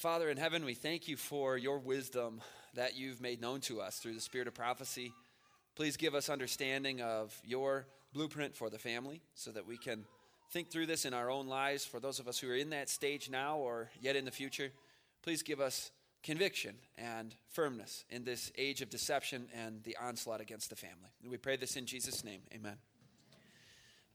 Father in heaven, we thank you for your wisdom that you've made known to us through the spirit of prophecy. Please give us understanding of your blueprint for the family so that we can think through this in our own lives for those of us who are in that stage now or yet in the future. Please give us conviction and firmness in this age of deception and the onslaught against the family. We pray this in Jesus' name. Amen.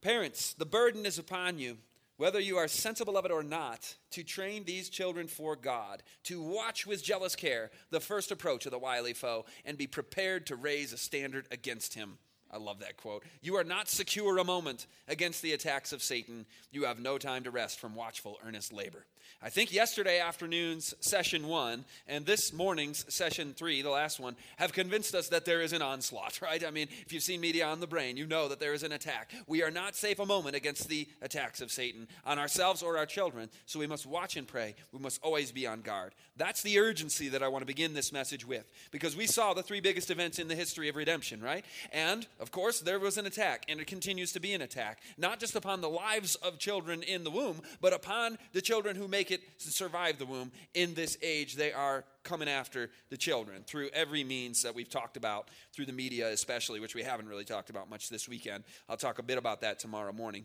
Parents, the burden is upon you whether you are sensible of it or not, to train these children for God, to watch with jealous care the first approach of the wily foe, and be prepared to raise a standard against him. I love that quote. You are not secure a moment against the attacks of Satan. You have no time to rest from watchful, earnest labor. I think yesterday afternoon's session one and this morning's session three, the last one, have convinced us that there is an onslaught, right? I mean, if you've seen media on the brain, you know that there is an attack. We are not safe a moment against the attacks of Satan on ourselves or our children, so we must watch and pray. We must always be on guard. That's the urgency that I want to begin this message with, because we saw the three biggest events in the history of redemption, right? And, of course, there was an attack, and it continues to be an attack, not just upon the lives of children in the womb, but upon the children who make it to survive the womb in this age. They are coming after the children through every means that we've talked about, through the media especially, which we haven't really talked about much this weekend. I'll talk a bit about that tomorrow morning.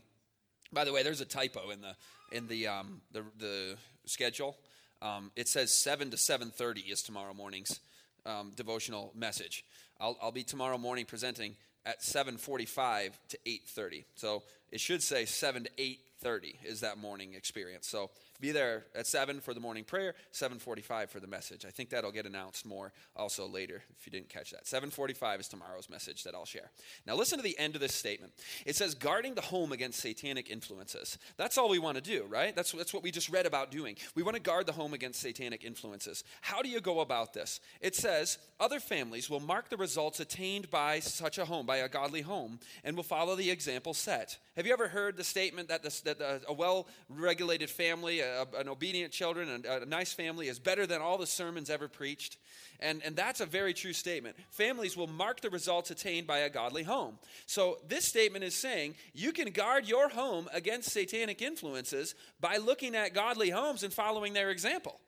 By the way, there's a typo in the in the um, the, the schedule. Um, it says seven to seven thirty is tomorrow morning's um, devotional message. I'll, I'll be tomorrow morning presenting at 7:45 to 8:30. So it should say 7 to 8:30 is that morning experience. So be there at 7 for the morning prayer, 7:45 for the message. I think that'll get announced more also later if you didn't catch that. 7:45 is tomorrow's message that I'll share. Now listen to the end of this statement. It says guarding the home against satanic influences. That's all we want to do, right? That's that's what we just read about doing. We want to guard the home against satanic influences. How do you go about this? It says other families will mark the results attained by such a home, by a godly home, and will follow the example set. Have you ever heard the statement that, this, that a well-regulated family, a, an obedient children, and a nice family is better than all the sermons ever preached. And, and that's a very true statement. Families will mark the results attained by a godly home. So this statement is saying you can guard your home against satanic influences by looking at godly homes and following their example.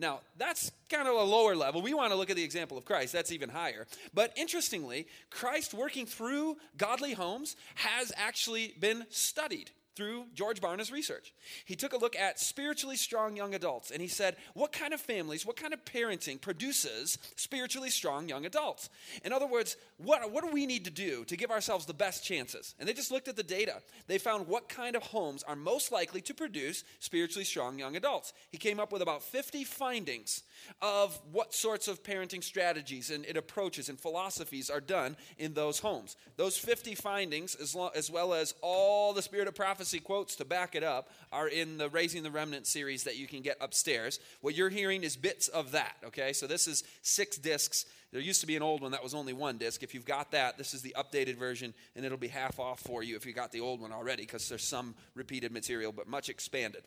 Now, that's kind of a lower level. We want to look at the example of Christ. That's even higher. But interestingly, Christ working through godly homes has actually been studied through George Barna's research. He took a look at spiritually strong young adults and he said, What kind of families, what kind of parenting produces spiritually strong young adults? In other words, what, what do we need to do to give ourselves the best chances? And they just looked at the data. They found what kind of homes are most likely to produce spiritually strong young adults. He came up with about 50 findings of what sorts of parenting strategies and, and approaches and philosophies are done in those homes. Those 50 findings, as, lo- as well as all the spirit of prophecy quotes to back it up, are in the Raising the Remnant series that you can get upstairs. What you're hearing is bits of that, okay? So this is six discs. There used to be an old one that was only one disc. If you've got that, this is the updated version, and it'll be half off for you if you got the old one already, because there's some repeated material, but much expanded.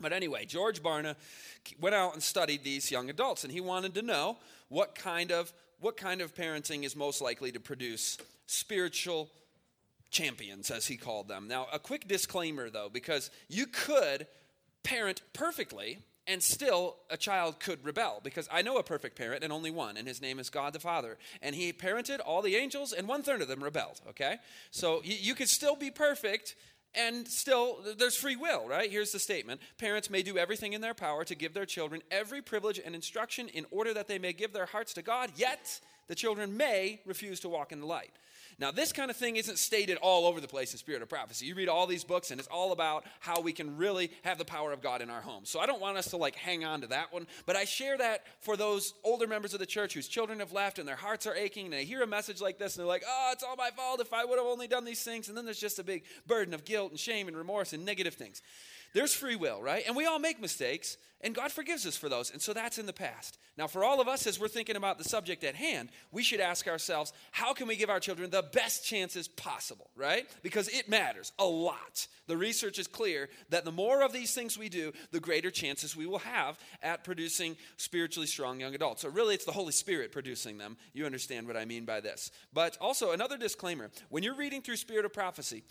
But anyway, George Barna went out and studied these young adults, and he wanted to know what kind of what kind of parenting is most likely to produce spiritual champions, as he called them. Now, a quick disclaimer though, because you could parent perfectly and still a child could rebel because I know a perfect parent and only one, and his name is God the Father. And he parented all the angels, and one third of them rebelled, okay? So you, you could still be perfect and still, there's free will, right? Here's the statement Parents may do everything in their power to give their children every privilege and instruction in order that they may give their hearts to God, yet the children may refuse to walk in the light. Now, this kind of thing isn't stated all over the place in Spirit of Prophecy. You read all these books, and it's all about how we can really have the power of God in our homes. So I don't want us to like hang on to that one, but I share that for those older members of the church whose children have left and their hearts are aching, and they hear a message like this, and they're like, oh, it's all my fault if I would have only done these things. And then there's just a big burden of guilt and shame and remorse and negative things. There's free will, right? And we all make mistakes, and God forgives us for those. And so that's in the past. Now, for all of us, as we're thinking about the subject at hand, we should ask ourselves, how can we give our children the best chances possible, right? Because it matters a lot. The research is clear that the more of these things we do, the greater chances we will have at producing spiritually strong young adults. So, really, it's the Holy Spirit producing them. You understand what I mean by this. But also, another disclaimer when you're reading through Spirit of Prophecy,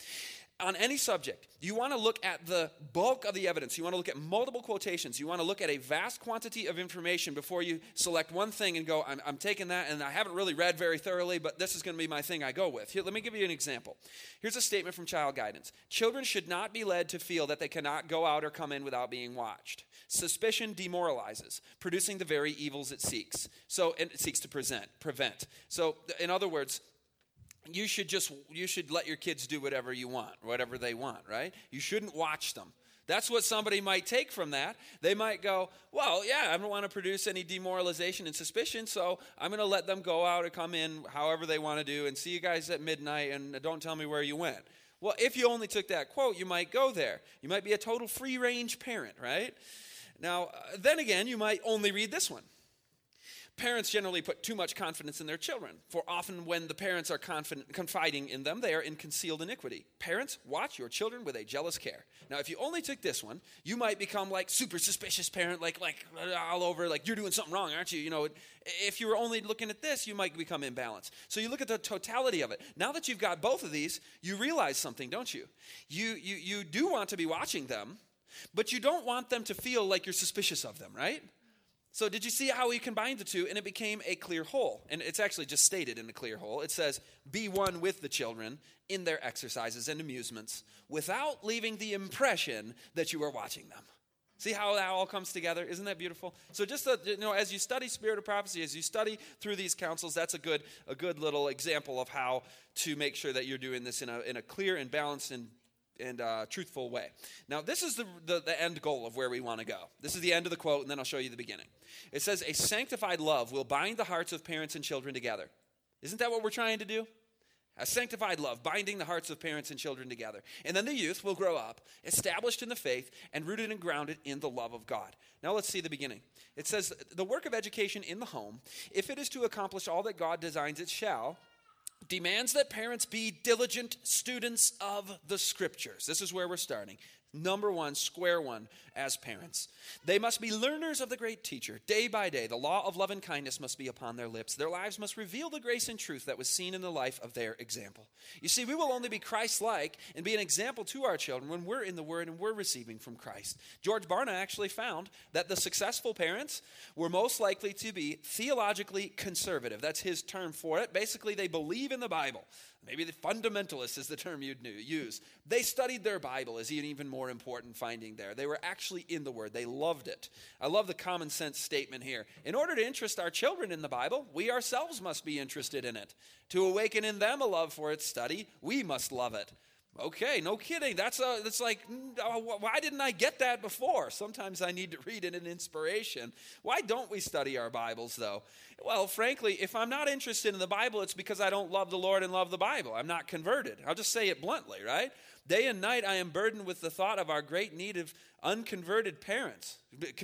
on any subject, you want to look at the bulk of the evidence. You want to look at multiple quotations. You want to look at a vast quantity of information before you select one thing and go, I'm, I'm taking that and I haven't really read very thoroughly, but this is going to be my thing I go with. Here, let me give you an example. Here's a statement from Child Guidance Children should not be led to feel that they cannot go out or come in without being watched. Suspicion demoralizes, producing the very evils it seeks. So, it seeks to present, prevent. So, in other words, you should just you should let your kids do whatever you want whatever they want right you shouldn't watch them that's what somebody might take from that. They might go well yeah i don't want to produce any demoralization and suspicion so i'm going to let them go out and come in however they want to do and see you guys at midnight and don't tell me where you went. Well if you only took that quote you might go there. You might be a total free range parent right? Now uh, then again you might only read this one Parents generally put too much confidence in their children, for often when the parents are confident, confiding in them, they are in concealed iniquity. Parents, watch your children with a jealous care. Now, if you only took this one, you might become like super suspicious parent, like like all over, like you're doing something wrong, aren't you? You know, if you were only looking at this, you might become imbalanced. So you look at the totality of it. Now that you've got both of these, you realize something, don't you? You you you do want to be watching them, but you don't want them to feel like you're suspicious of them, right? So, did you see how he combined the two and it became a clear whole? And it's actually just stated in a clear whole. It says, Be one with the children in their exercises and amusements without leaving the impression that you are watching them. See how that all comes together? Isn't that beautiful? So just to, you know, as you study spirit of prophecy, as you study through these counsels, that's a good a good little example of how to make sure that you're doing this in a in a clear and balanced and and uh, truthful way. Now, this is the, the, the end goal of where we want to go. This is the end of the quote, and then I'll show you the beginning. It says, A sanctified love will bind the hearts of parents and children together. Isn't that what we're trying to do? A sanctified love, binding the hearts of parents and children together. And then the youth will grow up, established in the faith, and rooted and grounded in the love of God. Now let's see the beginning. It says, The work of education in the home, if it is to accomplish all that God designs it shall, demands that parents be diligent students of the scriptures. This is where we're starting. Number one, square one, as parents. They must be learners of the great teacher. Day by day, the law of love and kindness must be upon their lips. Their lives must reveal the grace and truth that was seen in the life of their example. You see, we will only be Christ like and be an example to our children when we're in the Word and we're receiving from Christ. George Barna actually found that the successful parents were most likely to be theologically conservative. That's his term for it. Basically, they believe in the Bible. Maybe the fundamentalist is the term you'd use. They studied their Bible as an even more important finding there. They were actually in the Word, they loved it. I love the common sense statement here. In order to interest our children in the Bible, we ourselves must be interested in it. To awaken in them a love for its study, we must love it. Okay, no kidding. That's a, that's like, oh, why didn't I get that before? Sometimes I need to read in inspiration. Why don't we study our Bibles, though? Well, frankly, if I'm not interested in the Bible, it's because I don't love the Lord and love the Bible. I'm not converted. I'll just say it bluntly, right? Day and night, I am burdened with the thought of our great need of unconverted parents.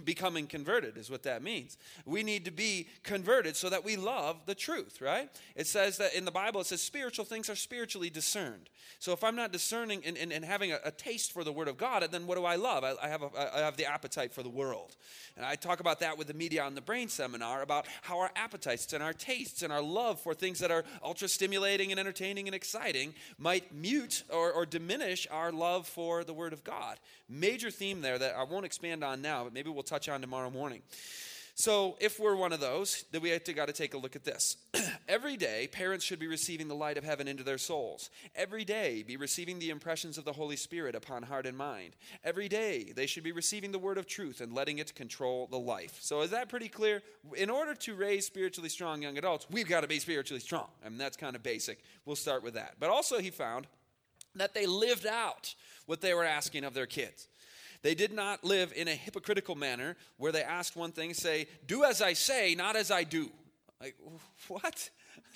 Becoming converted is what that means. We need to be converted so that we love the truth, right? It says that in the Bible, it says spiritual things are spiritually discerned. So if I'm not discerning and, and, and having a, a, taste for the Word of God, then what do I love? I, I have a, I have the appetite for the world. And I talk about that with the Media on the Brain seminar about how our appetites and our tastes and our love for things that are ultra stimulating and entertaining and exciting might mute or, or diminish our love for the Word of God. Major theme there that I won't expand on now, but maybe we'll touch on tomorrow morning. So, if we're one of those, then we have to got to take a look at this. Every day, parents should be receiving the light of heaven into their souls. Every day, be receiving the impressions of the Holy Spirit upon heart and mind. Every day, they should be receiving the word of truth and letting it control the life. So, is that pretty clear? In order to raise spiritually strong young adults, we've got to be spiritually strong. I mean, that's kind of basic. We'll start with that. But also, he found that they lived out what they were asking of their kids. They did not live in a hypocritical manner where they asked one thing, say, Do as I say, not as I do. Like, what?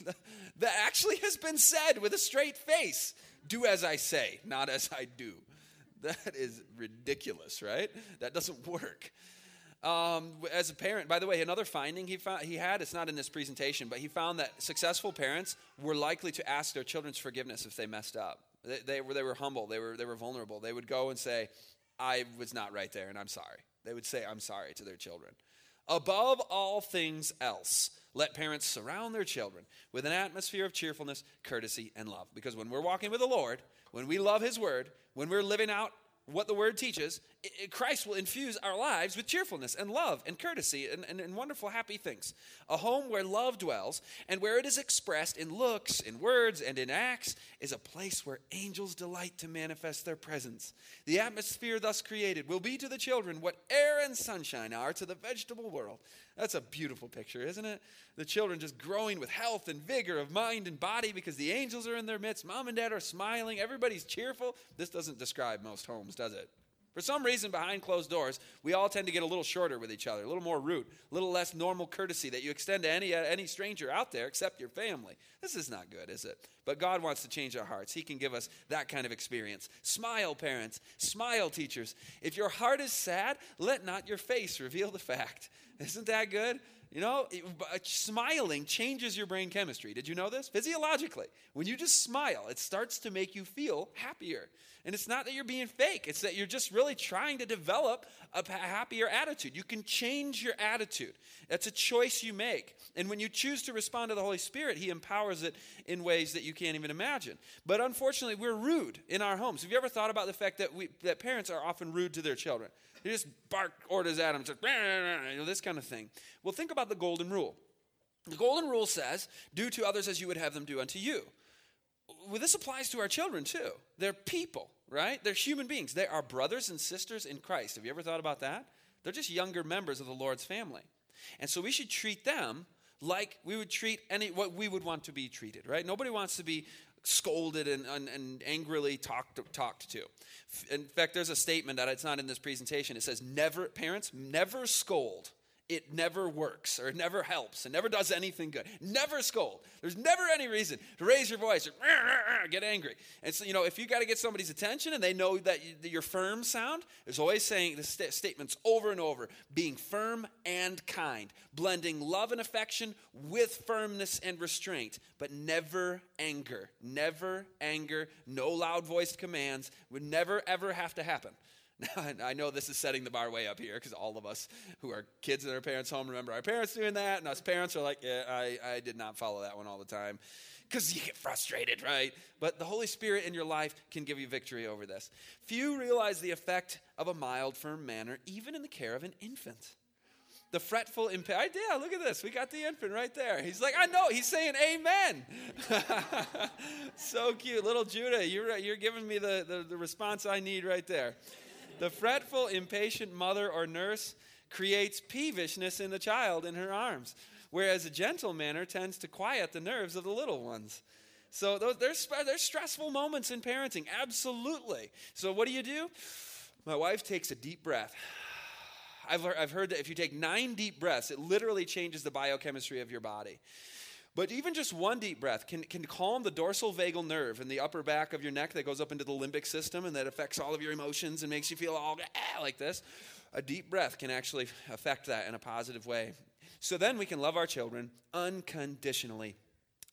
That actually has been said with a straight face. Do as I say, not as I do. That is ridiculous, right? That doesn't work. Um, as a parent, by the way, another finding he, found, he had, it's not in this presentation, but he found that successful parents were likely to ask their children's forgiveness if they messed up. They, they, were, they were humble, they were, they were vulnerable. They would go and say, I was not right there and I'm sorry. They would say, I'm sorry to their children. Above all things else, let parents surround their children with an atmosphere of cheerfulness, courtesy, and love. Because when we're walking with the Lord, when we love His Word, when we're living out what the word teaches, Christ will infuse our lives with cheerfulness and love and courtesy and, and, and, wonderful, happy things. A home where love dwells and where it is expressed in looks, in words, and in acts is a place where angels delight to manifest their presence. The atmosphere thus created will be to the children what air and sunshine are to the vegetable world. That's a beautiful picture, isn't it? The children just growing with health and vigor of mind and body because the angels are in their midst. Mom and dad are smiling. Everybody's cheerful. This doesn't describe most homes, does it? For some reason, behind closed doors, we all tend to get a little shorter with each other, a little more rude, a little less normal courtesy that you extend to any, uh, any stranger out there except your family. This is not good, is it? But God wants to change our hearts. He can give us that kind of experience. Smile, parents. Smile, teachers. If your heart is sad, let not your face reveal the fact. Isn't that good? You know, uh, smiling changes your brain chemistry. Did you know this? Physiologically, when you just smile, it starts to make you feel happier. And it's not that you're being fake, it's that you're just really trying to develop a happier attitude. You can change your attitude. That's a choice you make. And when you choose to respond to the Holy Spirit, He empowers it in ways that you can't even imagine. But unfortunately, we're rude in our homes. Have you ever thought about the fact that, we, that parents are often rude to their children? They just bark orders at them, just, you know, this kind of thing. Well, think about the golden rule. The golden rule says, do to others as you would have them do unto you. Well, this applies to our children too. They're people, right? They're human beings. They are brothers and sisters in Christ. Have you ever thought about that? They're just younger members of the Lord's family. And so we should treat them like we would treat any what we would want to be treated, right? Nobody wants to be scolded and, and, and, angrily talked, talked to. In fact, there's a statement that it's not in this presentation. It says, never, parents, never scold it never works or it never helps. It never does anything good. Never scold. There's never any reason to raise your voice or get angry. And so, you know, if you got to get somebody's attention and they know that, you, are firm sound, there's always saying the st- statements over and over being firm and kind, blending love and affection with firmness and restraint, but never anger. Never anger. No loud voiced commands would never, ever have to happen. I know this is setting the bar way up here because all of us who are kids in our parents' home remember our parents doing that, and us parents are like, yeah, I, I did not follow that one all the time because you get frustrated, right? But the Holy Spirit in your life can give you victory over this. Few realize the effect of a mild, firm manner, even in the care of an infant. The fretful, imp- yeah, look at this. We got the infant right there. He's like, I know. He's saying amen. so cute. Little Judah, you're, you're giving me the, the, the response I need right there. The fretful, impatient mother or nurse creates peevishness in the child in her arms, whereas a gentle manner tends to quiet the nerves of the little ones. So there's, there's stressful moments in parenting, absolutely. So what do you do? My wife takes a deep breath. I've, I've heard that if you take nine deep breaths, it literally changes the biochemistry of your body. But even just one deep breath can, can calm the dorsal vagal nerve in the upper back of your neck that goes up into the limbic system and that affects all of your emotions and makes you feel all ah, like this. A deep breath can actually affect that in a positive way. So then we can love our children unconditionally.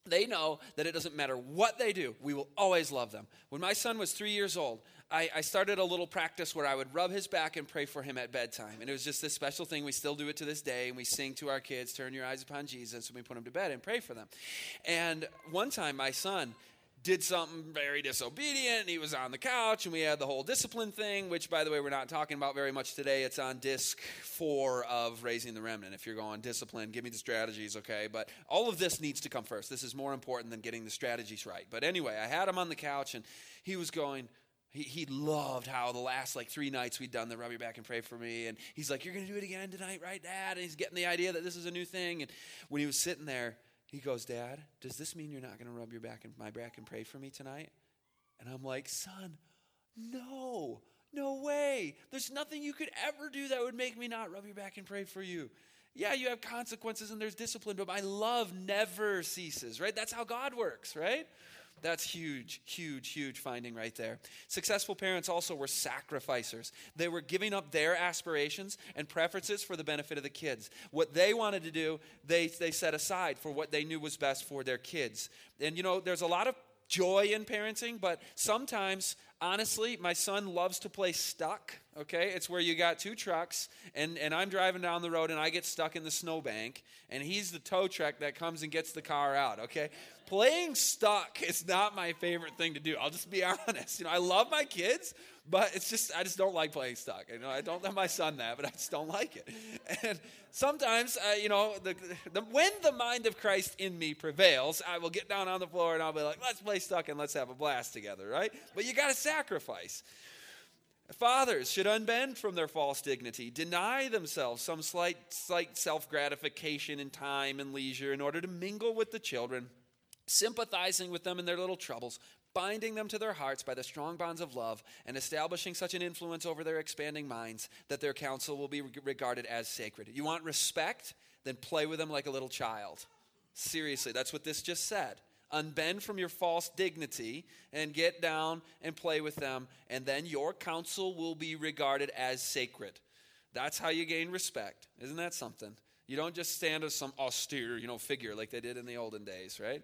They know that it doesn't matter what they do, we will always love them. When my son was three years old, I, I, started a little practice where I would rub his back and pray for him at bedtime. And it was just this special thing. We still do it to this day. And we sing to our kids, Turn your eyes upon Jesus, and we put them to bed and pray for them. And one time, my son, did something very disobedient. He was on the couch, and we had the whole discipline thing, which, by the way, we're not talking about very much today. It's on disc four of Raising the Remnant. If you're going discipline, give me the strategies, okay? But all of this needs to come first. This is more important than getting the strategies right. But anyway, I had him on the couch, and he was going, he, he loved how the last like three nights we'd done the rub your back and pray for me. And he's like, You're going to do it again tonight, right, Dad? And he's getting the idea that this is a new thing. And when he was sitting there, he goes, Dad, does this mean you're not going to rub your back and my back and pray for me tonight? And I'm like, Son, no, no way. There's nothing you could ever do that would make me not rub your back and pray for you. Yeah, you have consequences and there's discipline, but my love never ceases, right? That's how God works, right? That's huge, huge, huge finding right there. Successful parents also were sacrificers. They were giving up their aspirations and preferences for the benefit of the kids. What they wanted to do, they, they set aside for what they knew was best for their kids. And you know, there's a lot of joy in parenting, but sometimes, honestly, my son loves to play stuck okay? It's where you got two trucks, and, and I'm driving down the road, and I get stuck in the snowbank, and he's the tow truck that comes and gets the car out, okay? Playing stuck is not my favorite thing to do. I'll just be honest. You know, I love my kids, but it's just I just don't like playing stuck. You know, I don't let my son that, but I just don't like it. And sometimes, uh, you know, the, the, when the mind of Christ in me prevails, I will get down on the floor and I'll be like, "Let's play stuck and let's have a blast together," right? But you got to sacrifice. Fathers should unbend from their false dignity, deny themselves some slight, slight self gratification in time and leisure in order to mingle with the children, sympathizing with them in their little troubles, binding them to their hearts by the strong bonds of love, and establishing such an influence over their expanding minds that their counsel will be regarded as sacred. You want respect? Then play with them like a little child. Seriously, that's what this just said unbend from your false dignity and get down and play with them, and then your counsel will be regarded as sacred. That's how you gain respect. Isn't that something? You don't just stand as some austere, you know, figure like they did in the olden days, right?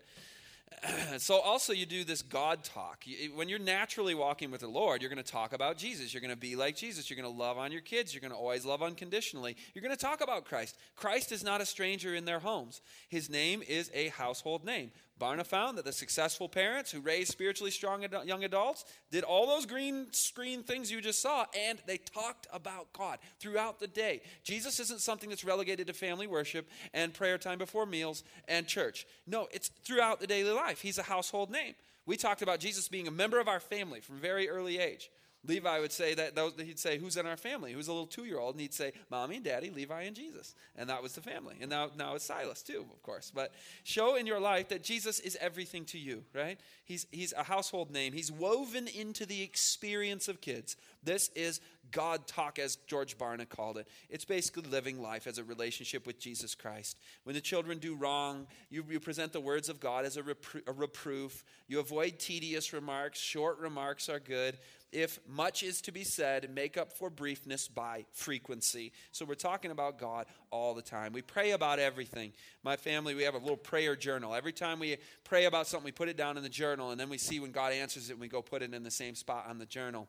so also you do this god talk. When you're naturally walking with the lord you're going to talk about jesus. You're going to be like jesus. You're going to love on your kids. You're going to always love unconditionally. You're going to talk about christ. Christ is not a stranger in their homes. His name is a household name Barna found that the successful parents who raised spiritually strong young adults did all those green screen things you just saw, and they talked about God throughout the day. Jesus isn't something that's relegated to family worship and prayer time before meals and church. No, it's throughout the daily life. He's a household name. We talked about Jesus being a member of our family from very early age. Levi would say that he'd say, "Who's in our family?" Who's a little two-year-old, and he'd say, "Mommy and Daddy, Levi and Jesus," and that was the family. And now, now it's Silas too, of course. But show in your life that Jesus is everything to you, right? He's he's a household name. He's woven into the experience of kids. This is God talk, as George Barna called it. It's basically living life as a relationship with Jesus Christ. When the children do wrong, you, you present the words of God as a, repro- a reproof. You avoid tedious remarks. Short remarks are good if much is to be said, make up for briefness by frequency. So we're talking about God all the time. We pray about everything. My family, we have a little prayer journal. Every time we pray about something, we put it down in the journal, and then we see when God answers it, and we go put it in the same spot on the journal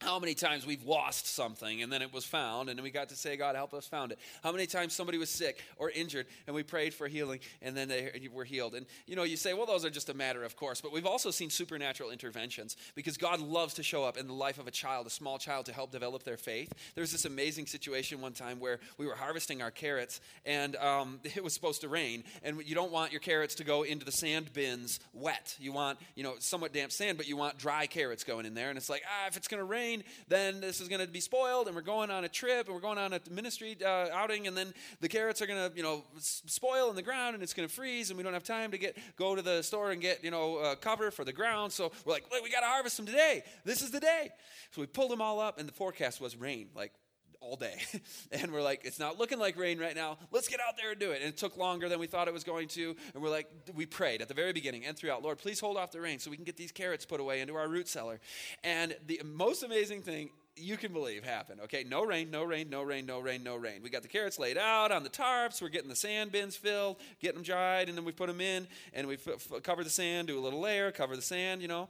how many times we've lost something and then it was found and then we got to say god help us found it. How many times somebody was sick or injured and we prayed for healing and then they were healed. And you know you say well those are just a matter of course but we've also seen supernatural interventions because god loves to show up in the life of a child a small child to help develop their faith. There's this amazing situation one time where we were harvesting our carrots and um, it was supposed to rain and you don't want your carrots to go into the sand bins wet. You want you know somewhat damp sand but you want dry carrots going in there and it's like ah if it's going to rain then this is going to be spoiled, and we're going on a trip, and we're going on a ministry uh, outing, and then the carrots are going to, you know, spoil in the ground, and it's going to freeze, and we don't have time to get go to the store and get, you know, uh, cover for the ground. So we're like, we got to harvest them today. This is the day. So we pulled them all up, and the forecast was rain, like all day. and we're like, it's not looking like rain right now. Let's get out there and do it. And it took longer than we thought it was going to. And we're like, we prayed at the very beginning and throughout, Lord, please hold off the rain so we can get these carrots put away into our root cellar. And the most amazing thing you can believe happened. Okay, no rain, no rain, no rain, no rain, no rain. We got the carrots laid out on the tarps. We're getting the sand bins filled, getting them dried, and then we put them in, and we f- f- cover the sand, do a little layer, cover the sand, you know.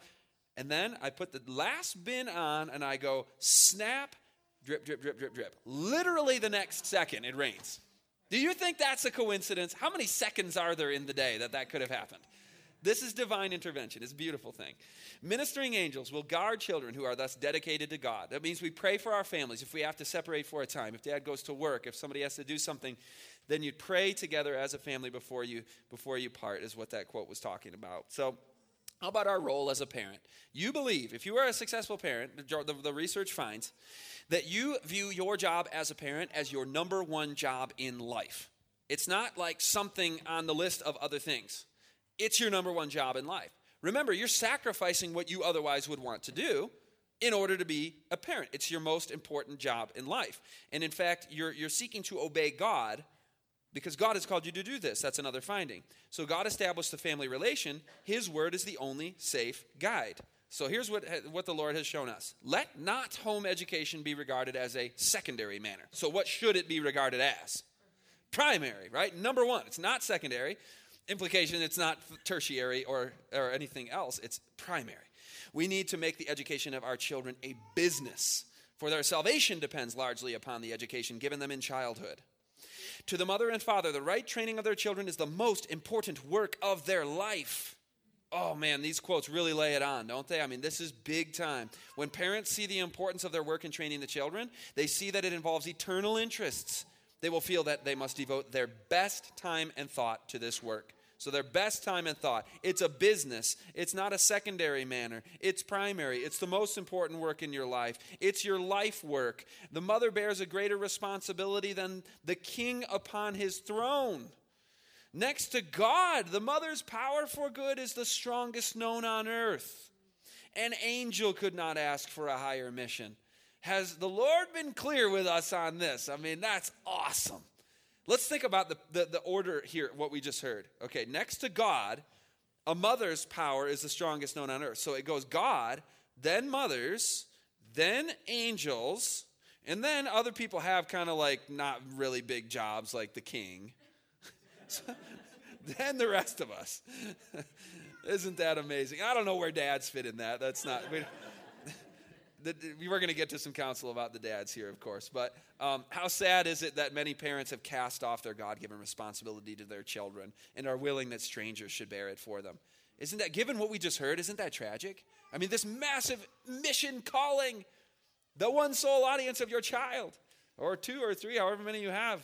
And then I put the last bin on, and I go snap drip, drip, drip, drip, drip. Literally the next second, it rains. Do you think that's a coincidence? How many seconds are there in the day that that could have happened? This is divine intervention. It's a beautiful thing. Ministering angels will guard children who are thus dedicated to God. That means we pray for our families if we have to separate for a time. If dad goes to work, if somebody has to do something, then you pray together as a family before you before you part is what that quote was talking about. So how about our role as a parent? You believe, if you are a successful parent, the, the, research finds that you view your job as a parent as your number one job in life. It's not like something on the list of other things, it's your number one job in life. Remember, you're sacrificing what you otherwise would want to do in order to be a parent. It's your most important job in life. And in fact, you're, you're seeking to obey God because God has called you to do this. That's another finding. So God established the family relation. His word is the only safe guide. So here's what, what the Lord has shown us. Let not home education be regarded as a secondary manner. So what should it be regarded as? Primary, right? Number one, it's not secondary. Implication, it's not tertiary or, or anything else. It's primary. We need to make the education of our children a business for their salvation depends largely upon the education given them in childhood. To the mother and father, the right training of their children is the most important work of their life. Oh man, these quotes really lay it on, don't they? I mean, this is big time. When parents see the importance of their work in training the children, they see that it involves eternal interests. They will feel that they must devote their best time and thought to this work. So, their best time and thought. It's a business. It's not a secondary manner. It's primary. It's the most important work in your life. It's your life work. The mother bears a greater responsibility than the king upon his throne. Next to God, the mother's power for good is the strongest known on earth. An angel could not ask for a higher mission. Has the Lord been clear with us on this? I mean, that's awesome. Let's think about the, the, the, order here, what we just heard. Okay, next to God, a mother's power is the strongest known on earth. So it goes God, then mothers, then angels, and then other people have kind of like not really big jobs like the king. then the rest of us. Isn't that amazing? I don't know where dads fit in that. That's not. We, we were going to get to some counsel about the dads here, of course. But um, how sad is it that many parents have cast off their God given responsibility to their children and are willing that strangers should bear it for them? Isn't that, given what we just heard, isn't that tragic? I mean, this massive mission calling, the one sole audience of your child, or two or three, however many you have.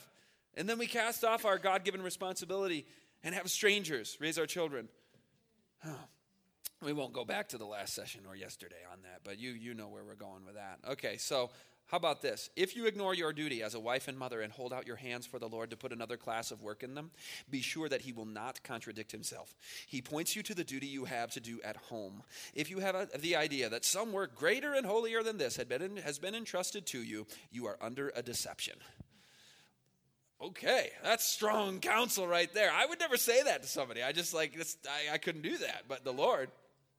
And then we cast off our God given responsibility and have strangers raise our children. Oh, we won't go back to the last session or yesterday on that, but you, you know where we're going with that. Okay, so how about this? If you ignore your duty as a wife and mother and hold out your hands for the Lord to put another class of work in them, be sure that He will not contradict Himself. He points you to the duty you have to do at home. If you have a, the idea that some work greater and holier than this had been, has been entrusted to you, you are under a deception. Okay, that's strong counsel right there. I would never say that to somebody. I just like this. I, I couldn't do that, but the Lord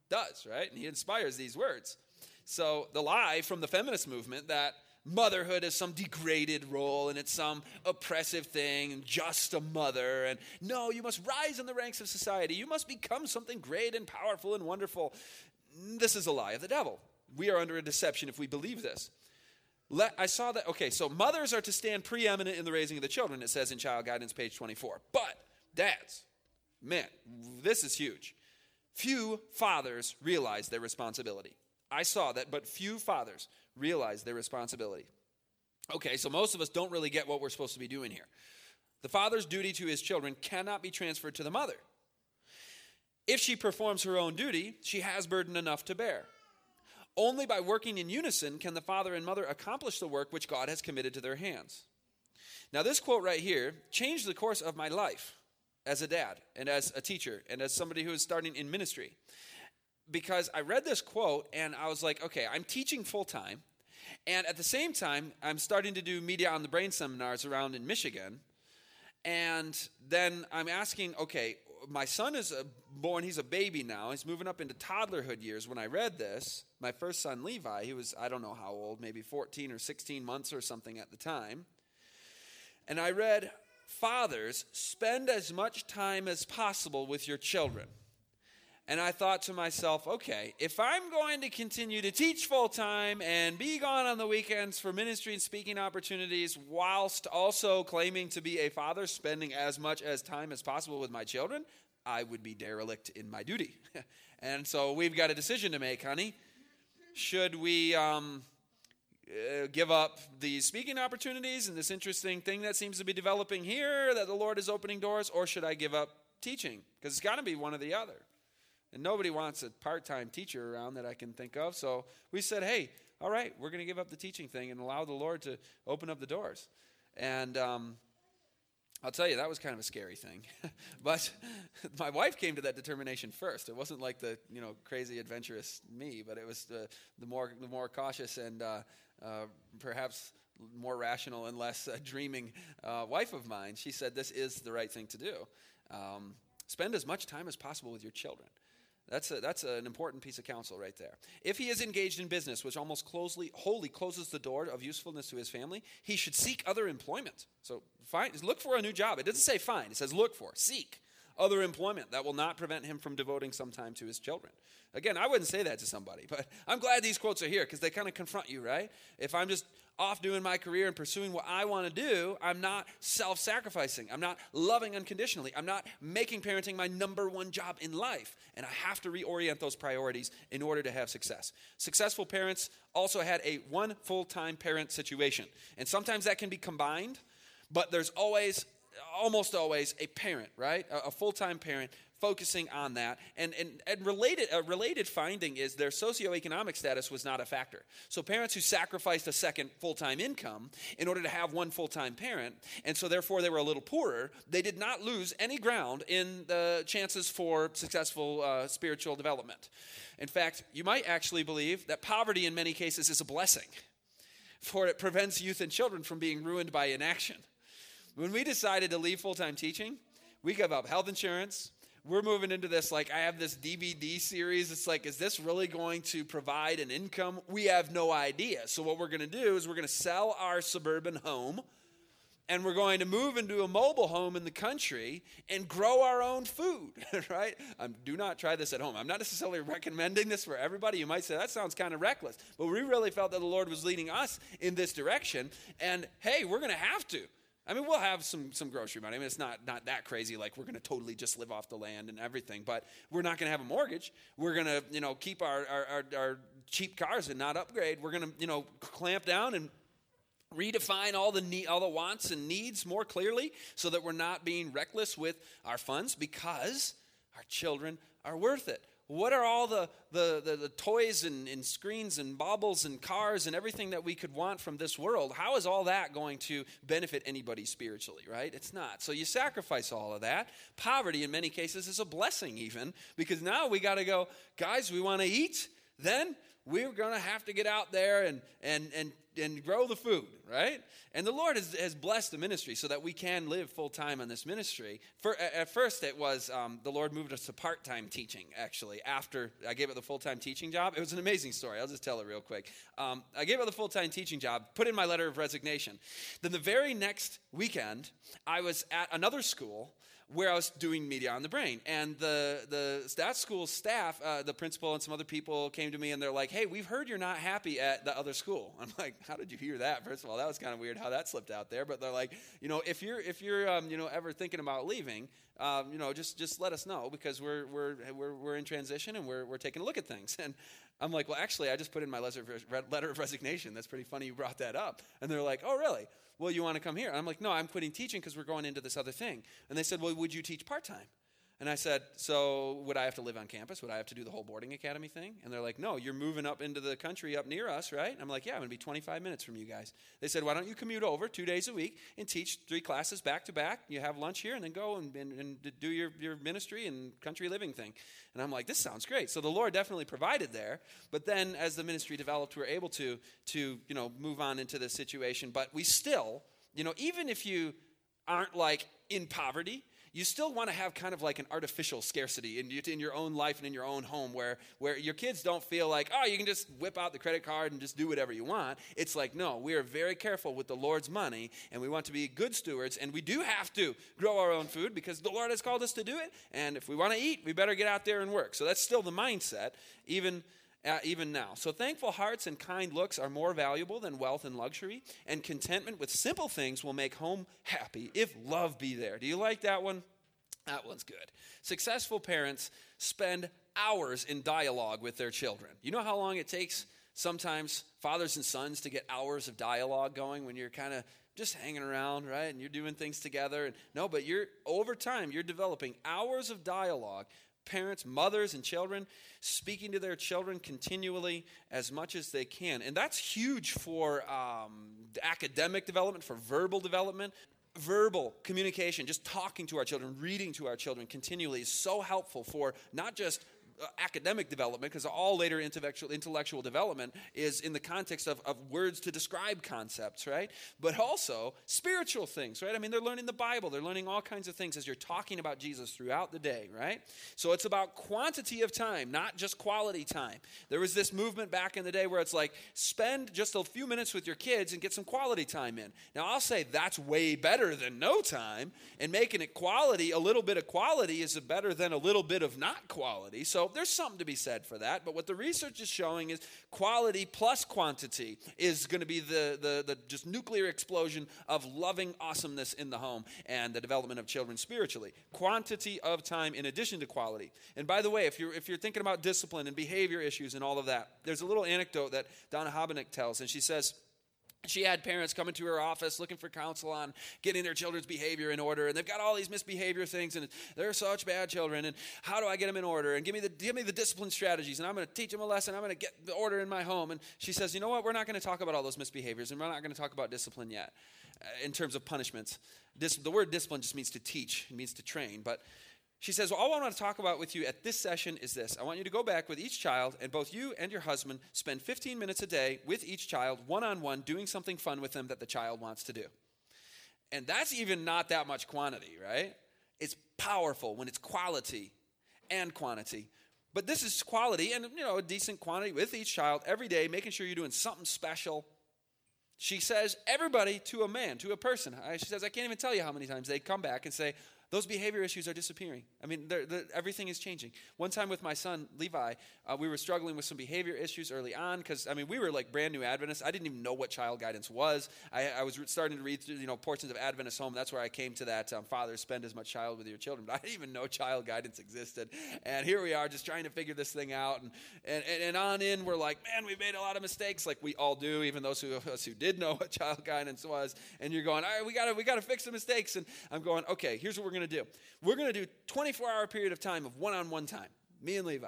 does, right? And He inspires these words. So the lie from the feminist movement that motherhood is some degraded role and it's some oppressive thing and just a mother and no you must rise in the ranks of society you must become something great and powerful and wonderful this is a lie of the devil we are under a deception if we believe this let, I saw that. Okay, so mothers are to stand preeminent in the raising of the children, it says in Child Guidance, page 24. But, dads, man, this is huge. Few fathers realize their responsibility. I saw that, but few fathers realize their responsibility. Okay, so most of us don't really get what we're supposed to be doing here. The father's duty to his children cannot be transferred to the mother. If she performs her own duty, she has burden enough to bear. Only by working in unison can the father and mother accomplish the work which God has committed to their hands. Now, this quote right here changed the course of my life as a dad and as a teacher and as somebody who is starting in ministry. Because I read this quote and I was like, okay, I'm teaching full time. And at the same time, I'm starting to do media on the brain seminars around in Michigan. And then I'm asking, okay, my son is born, he's a baby now. He's moving up into toddlerhood years. When I read this, my first son, Levi, he was, I don't know how old, maybe 14 or 16 months or something at the time. And I read, Fathers, spend as much time as possible with your children. And I thought to myself, okay, if I'm going to continue to teach full time and be gone on the weekends for ministry and speaking opportunities, whilst also claiming to be a father, spending as much as time as possible with my children, I would be derelict in my duty. and so we've got a decision to make, honey. Should we um, uh, give up these speaking opportunities and this interesting thing that seems to be developing here that the Lord is opening doors, or should I give up teaching? Because it's got to be one or the other. And nobody wants a part time teacher around that I can think of. So we said, hey, all right, we're going to give up the teaching thing and allow the Lord to open up the doors. And um, I'll tell you, that was kind of a scary thing. but my wife came to that determination first. It wasn't like the you know crazy adventurous me, but it was the, the more the more cautious and uh, perhaps more rational and less uh, dreaming uh, wife of mine. She said this is the right thing to do. Um, spend as much time as possible with your children. That's, a, that's an important piece of counsel right there. If he is engaged in business, which almost closely, wholly closes the door of usefulness to his family, he should seek other employment. So find, look for a new job. It doesn't say find, it says look for, seek other employment that will not prevent him from devoting some time to his children. Again, I wouldn't say that to somebody, but I'm glad these quotes are here because they kind of confront you, right? If I'm just off doing my career and pursuing what I want to do, I'm not self sacrificing. I'm not loving unconditionally. I'm not making parenting my number one job in life. And I have to reorient those priorities in order to have success. Successful parents also had a one full time parent situation. And sometimes that can be combined, but there's always almost always a parent, right? A, a full time parent focusing on that. And, and, and related, a related finding is their socioeconomic status was not a factor. So parents who sacrificed a second full time income in order to have one full time parent, and so therefore they were a little poorer, they did not lose any ground in the chances for successful uh, spiritual development. In fact, you might actually believe that poverty in many cases is a blessing, for it prevents youth and children from being ruined by inaction. When we decided to leave full time teaching, we gave up health insurance, we're moving into this like i have this dvd series. It's like is this really going to provide an income? We have no idea. So what we're going to do is we're going to sell our suburban home and we're going to move into a mobile home in the country and grow our own food right? Um, do not try this at home. I'm not necessarily recommending this for everybody. You might say that sounds kind of reckless. But we really felt that the lord was leading us in this direction. And hey we're going to have to I mean, we'll have some some grocery money. I mean, it's not not that crazy. Like we're going to totally just live off the land and everything, but we're not going to have a mortgage. We're going to you know keep our, our our, our cheap cars and not upgrade. We're going to you know clamp down and redefine all the need, all the wants and needs more clearly, so that we're not being reckless with our funds because our children are worth it. What are all the, the, the, the, toys and, and screens and baubles and cars and everything that we could want from this world? How is all that going to benefit anybody spiritually, right? It's not. So you sacrifice all of that. Poverty, in many cases, is a blessing, even, because now we got to go, guys, we want to eat. Then we're going to have to get out there and, and, and, and grow the food, right? And the Lord has, has blessed the ministry so that we can live full time on this ministry. For, at first, it was um, the Lord moved us to part time teaching, actually, after I gave it the full time teaching job. It was an amazing story. I'll just tell it real quick. Um, I gave it the full time teaching job, put in my letter of resignation. Then the very next weekend, I was at another school where I was doing media on the brain. And the, the that school staff, uh, the principal and some other people came to me and they're like, hey, we've heard you're not happy at the other school. I'm like, how did you hear that? First of all, that was kind of weird how that slipped out there. But they're like, you know, if you're, if you're um, you know, ever thinking about leaving, um, you know, just, just let us know because we're, we're, we're, we're in transition and we're, we're taking a look at things. And I'm like, well, actually, I just put in my letter of resignation. That's pretty funny you brought that up. And they're like, oh, really? Well, you want to come here? I'm like, no, I'm quitting teaching because we're going into this other thing. And they said, well, would you teach part time? And I said, So would I have to live on campus? Would I have to do the whole boarding academy thing? And they're like, No, you're moving up into the country up near us, right? And I'm like, Yeah, I'm going to be 25 minutes from you guys. They said, Why don't you commute over two days a week and teach three classes back to back? You have lunch here and then go and, and, and do your, your ministry and country living thing. And I'm like, This sounds great. So the Lord definitely provided there. But then as the ministry developed, we were able to, to you know, move on into this situation. But we still, you know, even if you aren't like in poverty, you still want to have kind of like an artificial scarcity in, in your own life and in your own home where, where your kids don't feel like, oh, you can just whip out the credit card and just do whatever you want. It's like, no, we are very careful with the Lord's money and we want to be good stewards and we do have to grow our own food because the Lord has called us to do it. And if we want to eat, we better get out there and work. So that's still the mindset, even uh, even now. So, thankful hearts and kind looks are more valuable than wealth and luxury, and contentment with simple things will make home happy if love be there. Do you like that one? That one's good. Successful parents spend hours in dialogue with their children. You know how long it takes sometimes fathers and sons to get hours of dialogue going when you're kind of just hanging around, right? And you're doing things together. And no, but you're over time, you're developing hours of dialogue parents, mothers, and children speaking to their children continually as much as they can. And that's huge for um, academic development, for verbal development. Verbal communication, just talking to our children, reading to our children continually is so helpful for not just Uh, academic development, because all later intellectual, intellectual development is in the context of, of words to describe concepts, right? But also spiritual things, right? I mean, they're learning the Bible, they're learning all kinds of things as you're talking about Jesus throughout the day, right? So it's about quantity of time, not just quality time. There was this movement back in the day where it's like, spend just a few minutes with your kids and get some quality time in. Now, I'll say that's way better than no time, and making it quality, a little bit of quality is better than a little bit of not quality. So there's something to be said for that. But what the research is showing is quality plus quantity is going to be the, the, the just nuclear explosion of loving awesomeness in the home and the development of children spiritually. Quantity of time in addition to quality. And by the way, if you're, if you're thinking about discipline and behavior issues and all of that, there's a little anecdote that Donna Habenicht tells, and she says, she had parents coming to her office looking for counsel on getting their children's behavior in order and they've got all these misbehavior things and they're such bad children and how do i get them in order? And give me the give me the discipline strategies and i'm going to teach them a lesson i'm going to get the order in my home. And she says you know what? We're not going to talk about all those misbehaviors and we're not going to talk about discipline yet uh, in terms of punishments. Dis- the word discipline just means to teach it means to train but she says, well, All I want to talk about with you at this session is this. I want you to go back with each child, and both you and your husband spend 15 minutes a day with each child, one on one, doing something fun with them that the child wants to do. And that's even not that much quantity, right? It's powerful when it's quality and quantity. But this is quality and you know a decent quantity with each child every day, making sure you're doing something special. She says, everybody to a man, to a person. She says, I can't even tell you how many times they come back and say, those behavior issues are disappearing. I mean, they're, they're, everything is changing. One time with my son, Levi, uh, we were struggling with some behavior issues early on because, I mean, we were like brand new Adventists. I didn't even know what child guidance was. I, I was starting to read through, you know, portions of Adventist Home. That's where I came to that um, father, spend as much child with your children. But I didn't even know child guidance existed. And here we are just trying to figure this thing out. And, and, and on in, we're like, man, we've made a lot of mistakes, like we all do, even those of us who did know what child guidance was. And you're going, all right, we got we to fix the mistakes. And I'm going, okay, here's what we're going to do. We're going to do 24 hour period of time of one on one time, me and Levi.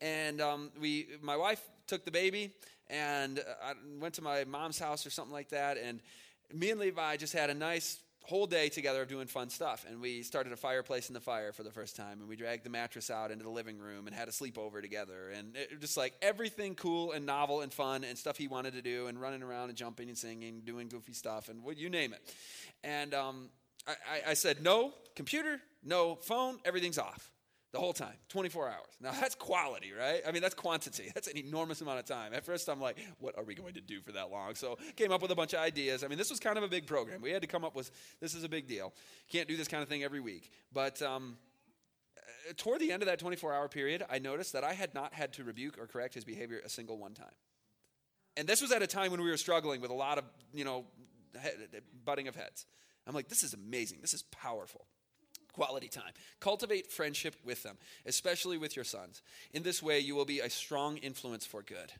And um, we, my wife took the baby and I went to my mom's house or something like that. And me and Levi just had a nice whole day together of doing fun stuff. And we started a fireplace in the fire for the first time. And we dragged the mattress out into the living room and had a sleepover together. And it, just like everything cool and novel and fun and stuff he wanted to do and running around and jumping and singing, doing goofy stuff and what you name it. And um, I, I said, no computer, no phone, everything's off the whole time, 24 hours. Now that's quality, right? I mean, that's quantity. That's an enormous amount of time. At first, I'm like, what are we going to do for that long? So came up with a bunch of ideas. I mean, this was kind of a big program. We had to come up with this is a big deal. Can't do this kind of thing every week. But um, uh, toward the end of that 24 hour period, I noticed that I had not had to rebuke or correct his behavior a single one time. And this was at a time when we were struggling with a lot of, you know, butting of heads. I'm like, this is amazing. This is powerful. Quality time. Cultivate friendship with them, especially with your sons. In this way, you will be a strong influence for good.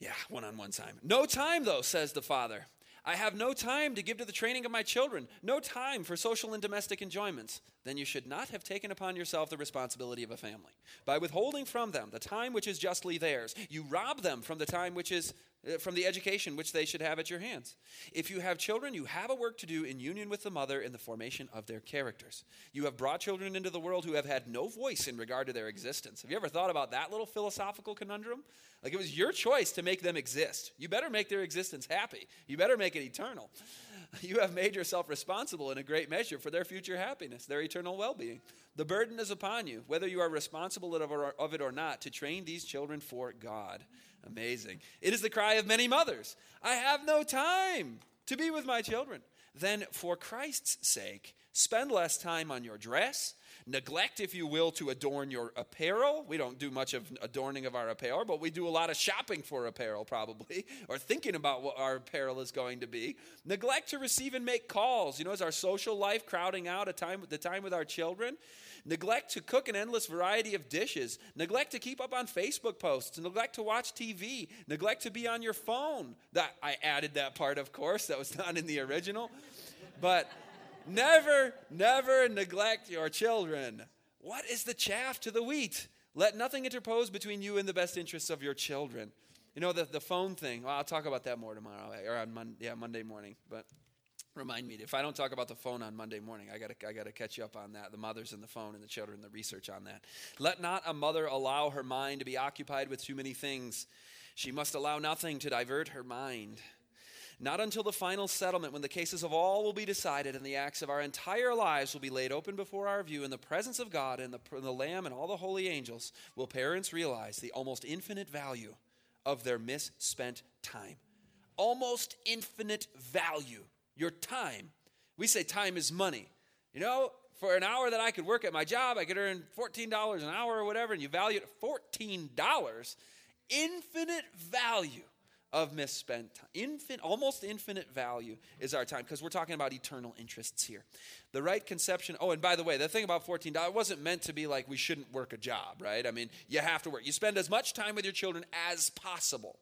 Yeah, one on one time. No time, though, says the father. I have no time to give to the training of my children, no time for social and domestic enjoyments. Then you should not have taken upon yourself the responsibility of a family. By withholding from them the time which is justly theirs, you rob them from the time which is Uh, from the education which they should have at your hands. If you have children, you have a work to do in union with the mother in the formation of their characters. You have brought children into the world who have had no voice in regard to their existence. Have you ever thought about that little philosophical conundrum? Like it was your choice to make them exist. You better make their existence happy, you better make it eternal. You have made yourself responsible in a great measure for their future happiness, their eternal well being. The burden is upon you, whether you are responsible of it or not, to train these children for God. Amazing. It is the cry of many mothers I have no time to be with my children. Then, for Christ's sake, spend less time on your dress. Neglect, if you will, to adorn your apparel. We don't do much of adorning of our apparel, but we do a lot of shopping for apparel, probably, or thinking about what our apparel is going to be. Neglect to receive and make calls. You know, is our social life crowding out a time, the time with our children? Neglect to cook an endless variety of dishes, neglect to keep up on Facebook posts, neglect to watch TV, neglect to be on your phone. That I added that part, of course, that was not in the original. But never, never neglect your children. What is the chaff to the wheat? Let nothing interpose between you and the best interests of your children. You know, the, the phone thing, well, I'll talk about that more tomorrow, or on Mon- yeah, Monday morning. But Remind me if I don't talk about the phone on Monday morning, I got I got to catch you up on that. The mothers and the phone and the children, the research on that. Let not a mother allow her mind to be occupied with too many things. She must allow nothing to divert her mind. Not until the final settlement, when the cases of all will be decided and the acts of our entire lives will be laid open before our view in the presence of God and the, the Lamb and all the holy angels, will parents realize the almost infinite value of their misspent time. Almost infinite value your time. We say time is money. You know, for an hour that I could work at my job, I could earn $14 an hour or whatever, and you value it $14. Infinite value of misspent time. Infin, almost infinite value is our time because we're talking about eternal interests here. The right conception. Oh, and by the way, the thing about $14 wasn't meant to be like we shouldn't work a job, right? I mean, you have to work. You spend as much time with your children as possible.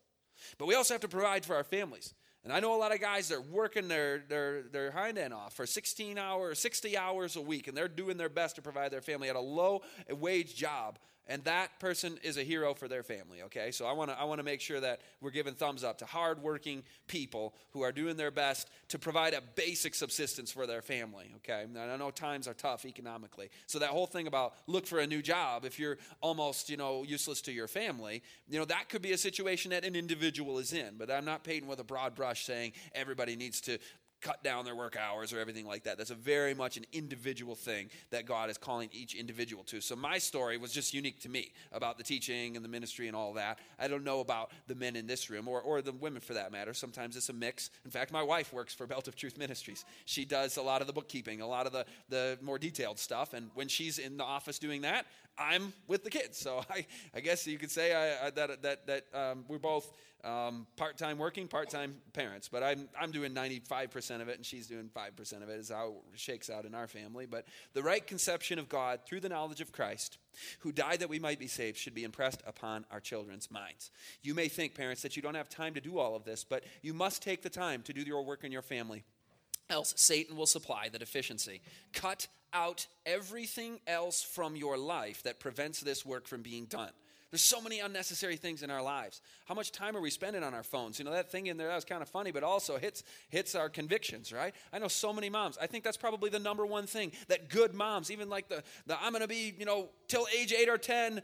But we also have to provide for our families. And I know a lot of guys that are working their, their, their hind end off for 16 hours, 60 hours a week, and they're doing their best to provide their family at a low wage job and that person is a hero for their family okay? So i want to i want to make sure that we're giving thumbs up to hardworking people who are doing their best to provide a basic subsistence for their family okay? And i know times are tough economically. So that whole thing about look for a new job if you're almost you know useless to your family you know that could be a situation that an individual is in. But i'm not painting with a broad brush saying everybody needs to cut down their work hours or everything like that. That's a very much an individual thing that God is calling each individual to. So my story was just unique to me about the teaching and the ministry and all that. I don't know about the men in this room or, or the women for that matter. Sometimes it's a mix. In fact, my wife works for Belt of Truth Ministries. She does a lot of the bookkeeping, a lot of the, the more detailed stuff. And when she's in the office doing that, I'm with the kids. So I, I guess you could say I, I, that, that, that um, we're both um, part time working, part time parents. But I'm, I'm doing 95% of it, and she's doing 5% of it, is how it shakes out in our family. But the right conception of God through the knowledge of Christ, who died that we might be saved, should be impressed upon our children's minds. You may think, parents, that you don't have time to do all of this, but you must take the time to do your work in your family. Else, Satan will supply the deficiency. Cut out everything else from your life that prevents this work from being done. There's so many unnecessary things in our lives. How much time are we spending on our phones? You know, that thing in there, that was kind of funny, but also hits, hits our convictions, right? I know so many moms. I think that's probably the number one thing that good moms, even like the, the I'm going to be, you know, till age eight or 10,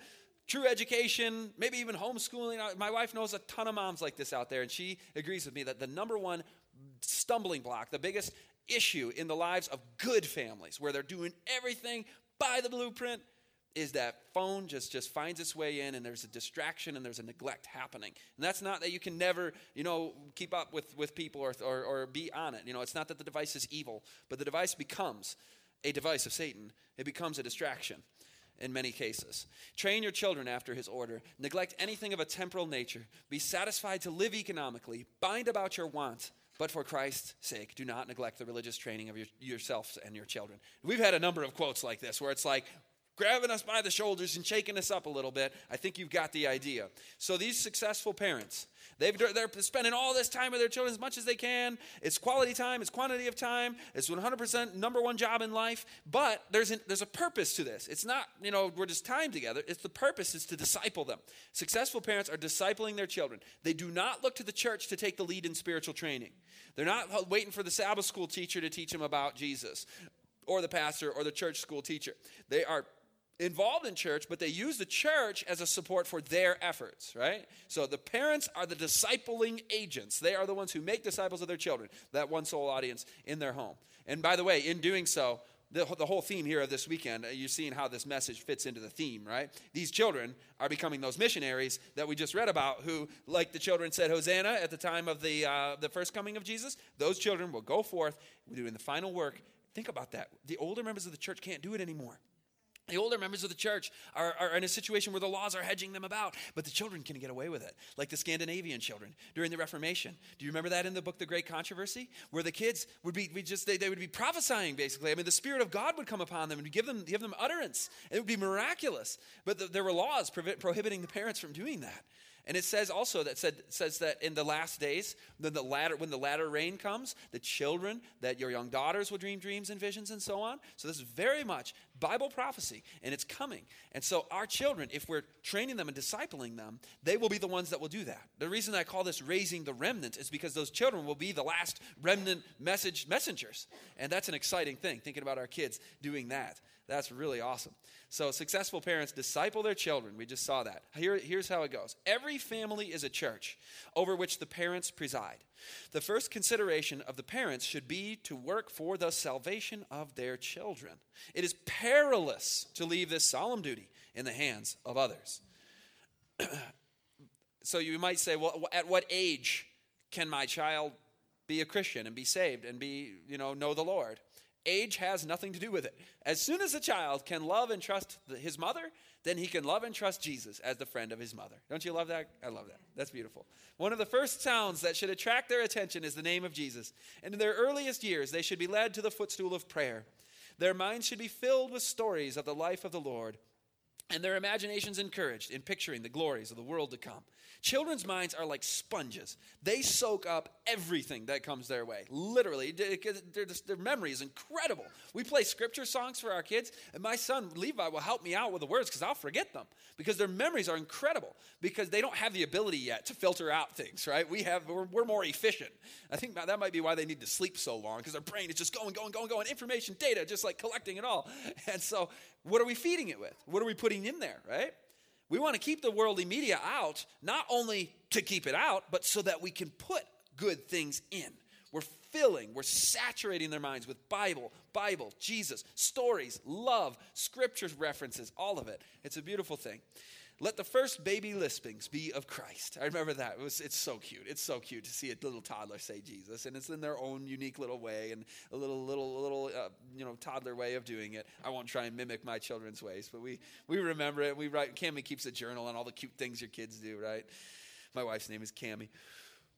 true education, maybe even homeschooling. My wife knows a ton of moms like this out there, and she agrees with me that the number one stumbling block, the biggest issue in the lives of good families, where they're doing everything by the blueprint, is that phone just just finds its way in and there's a distraction and there's a neglect happening and that's not that you can never you know keep up with with people or, or, or be on it you know it's not that the device is evil but the device becomes a device of satan it becomes a distraction in many cases. Train your children after his order. Neglect anything of a temporal nature. Be satisfied to live economically. Bind about your wants. But for Christ's sake, do not neglect the religious training of your, yourselves and your children. We've had a number of quotes like this where it's like, grabbing us by the shoulders and shaking us up a little bit. I think you've got the idea. So these successful parents, they've, they're spending all this time with their children as much as they can. It's quality time, it's quantity of time, it's 100% number one job in life. But there's, an, there's a purpose to this. It's not, you know, we're just time together. It's the purpose is to disciple them. Successful parents are discipling their children. They do not look to the church to take the lead in spiritual training. They're not waiting for the Sabbath school teacher to teach them about Jesus or the pastor or the church school teacher. They are involved in church, but they use the church as a support for their efforts, right? So the parents are the discipling agents. They are the ones who make disciples of their children, that one soul audience in their home. And by the way, in doing so, the, the whole theme here of this weekend, uh, you're seeing how this message fits into the theme, right? These children are becoming those missionaries that we just read about, who, like the children said, Hosanna at the time of the, uh, the first coming of Jesus, those children will go forth doing the final work. Think about that. The older members of the church can't do it anymore. The older members of the church are, are, in a situation where the laws are hedging them about, but the children can get away with it, like the Scandinavian children during the Reformation. Do you remember that in the book, The Great Controversy? Where the kids would be, just, they, they would be prophesying, basically. I mean, the Spirit of God would come upon them and give them, give them utterance. It would be miraculous. But the, there were laws prohibiting the parents from doing that. And it says also that said, says that in the last days, when the latter when the latter rain comes, the children that your young daughters will dream dreams and visions and so on. So this is very much Bible prophecy, and it's coming. And so our children, if we're training them and discipling them, they will be the ones that will do that. The reason I call this raising the remnant is because those children will be the last remnant message messengers, and that's an exciting thing. Thinking about our kids doing that. That's really awesome. So, successful parents disciple their children. We just saw that. Here, here's how it goes Every family is a church over which the parents preside. The first consideration of the parents should be to work for the salvation of their children. It is perilous to leave this solemn duty in the hands of others. so, you might say, well, at what age can my child be a Christian and be saved and be, you know, know the Lord? Age has nothing to do with it. As soon as a child can love and trust his mother, then he can love and trust Jesus as the friend of his mother. Don't you love that? I love that. That's beautiful. One of the first sounds that should attract their attention is the name of Jesus. And in their earliest years, they should be led to the footstool of prayer. Their minds should be filled with stories of the life of the Lord, and their imaginations encouraged in picturing the glories of the world to come. Children's minds are like sponges. They soak up everything that comes their way. Literally, their memory is incredible. We play scripture songs for our kids, and my son Levi will help me out with the words because I'll forget them because their memories are incredible because they don't have the ability yet to filter out things, right? We have, we're, we're more efficient. I think that might be why they need to sleep so long because their brain is just going, going, going, going, information, data, just like collecting it all. And so, what are we feeding it with? What are we putting in there, right? We want to keep the worldly media out, not only to keep it out, but so that we can put good things in. We're filling, we're saturating their minds with Bible, Bible, Jesus, stories, love, scriptures references, all of it. It's a beautiful thing. Let the first baby lispings be of Christ. I remember that. It was, it's so cute. It's so cute to see a little toddler say Jesus, and it's in their own unique little way and a little, little, little, uh, you know, toddler way of doing it. I won't try and mimic my children's ways, but we we remember it. We write. Cammy keeps a journal on all the cute things your kids do. Right. My wife's name is Cammy.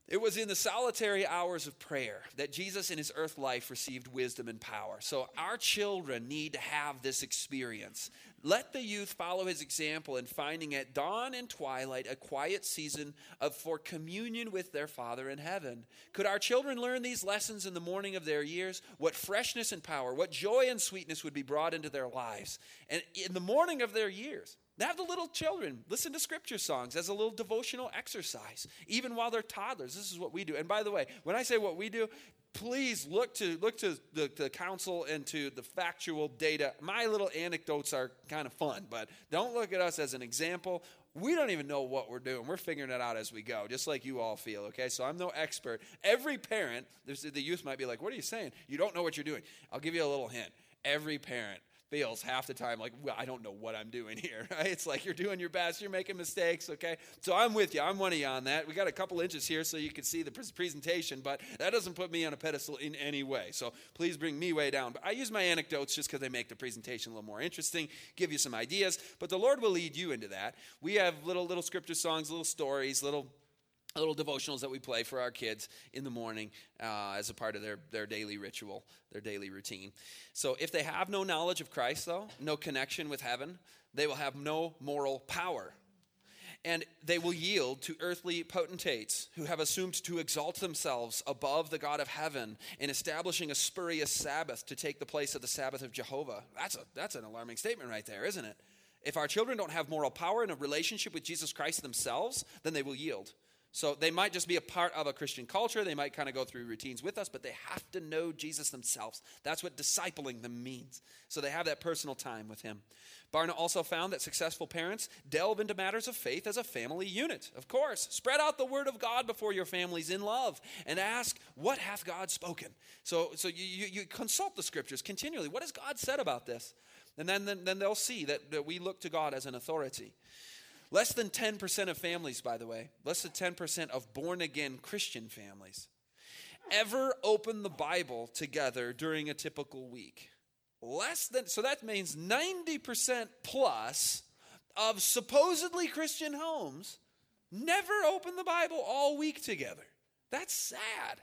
It was in the solitary hours of prayer that Jesus in his earth life received wisdom and power. So our children need to have this experience. Let the youth follow his example in finding at dawn and twilight a quiet season of for communion with their Father in heaven. Could our children learn these lessons in the morning of their years? What freshness and power, what joy and sweetness would be brought into their lives. And in the morning of their years, have the little children listen to scripture songs as a little devotional exercise, even while they're toddlers. This is what we do. And by the way, when I say what we do, please look to look to the, the counsel and to the factual data. My little anecdotes are kind of fun, but don't look at us as an example. We don't even know what we're doing. We're figuring it out as we go, just like you all feel, okay? So I'm no expert. Every parent, the youth might be like, What are you saying? You don't know what you're doing. I'll give you a little hint. Every parent feels half the time like, well, I don't know what I'm doing here. Right? It's like you're doing your best, you're making mistakes, okay? So I'm with you. I'm one of you on that. We got a couple inches here so you can see the presentation, but that doesn't put me on a pedestal in any way. So please bring me way down. But I use my anecdotes just because they make the presentation a little more interesting, give you some ideas. But the Lord will lead you into that. We have little little scripture songs, little stories, little little devotionals that we play for our kids in the morning uh, as a part of their, their daily ritual, their daily routine. So if they have no knowledge of Christ, though, no connection with heaven, they will have no moral power. And they will yield to earthly potentates who have assumed to exalt themselves above the God of heaven in establishing a spurious Sabbath to take the place of the Sabbath of Jehovah. That's, a, that's an alarming statement right there, isn't it? If our children don't have moral power in a relationship with Jesus Christ themselves, then they will yield. So they might just be a part of a Christian culture. They might kind of go through routines with us, but they have to know Jesus themselves. That's what discipling them means. So they have that personal time with Him. Barna also found that successful parents delve into matters of faith as a family unit. Of course, spread out the word of God before your families in love and ask, What hath God spoken? So, so you, you, you consult the scriptures continually. What has God said about this? And then, then, then they'll see that, that we look to God as an authority. Less than 10% of families, by the way, less than 10% of born again Christian families ever open the Bible together during a typical week. Less than, so that means 90% plus of supposedly Christian homes never open the Bible all week together. That's sad.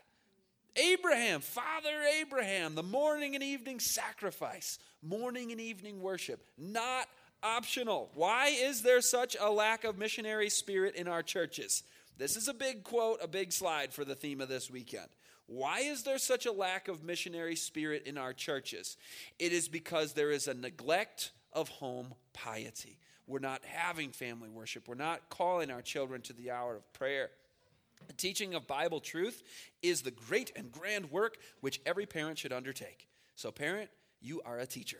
Abraham, Father Abraham, the morning and evening sacrifice, morning and evening worship, not optional. Why is there such a lack of missionary spirit in our churches? This is a big quote, a big slide for the theme of this weekend. Why is there such a lack of missionary spirit in our churches? It is because there is a neglect of home piety. We're not having family worship. We're not calling our children to the hour of prayer. The teaching of Bible truth is the great and grand work which every parent should undertake. So, parent, you are a teacher.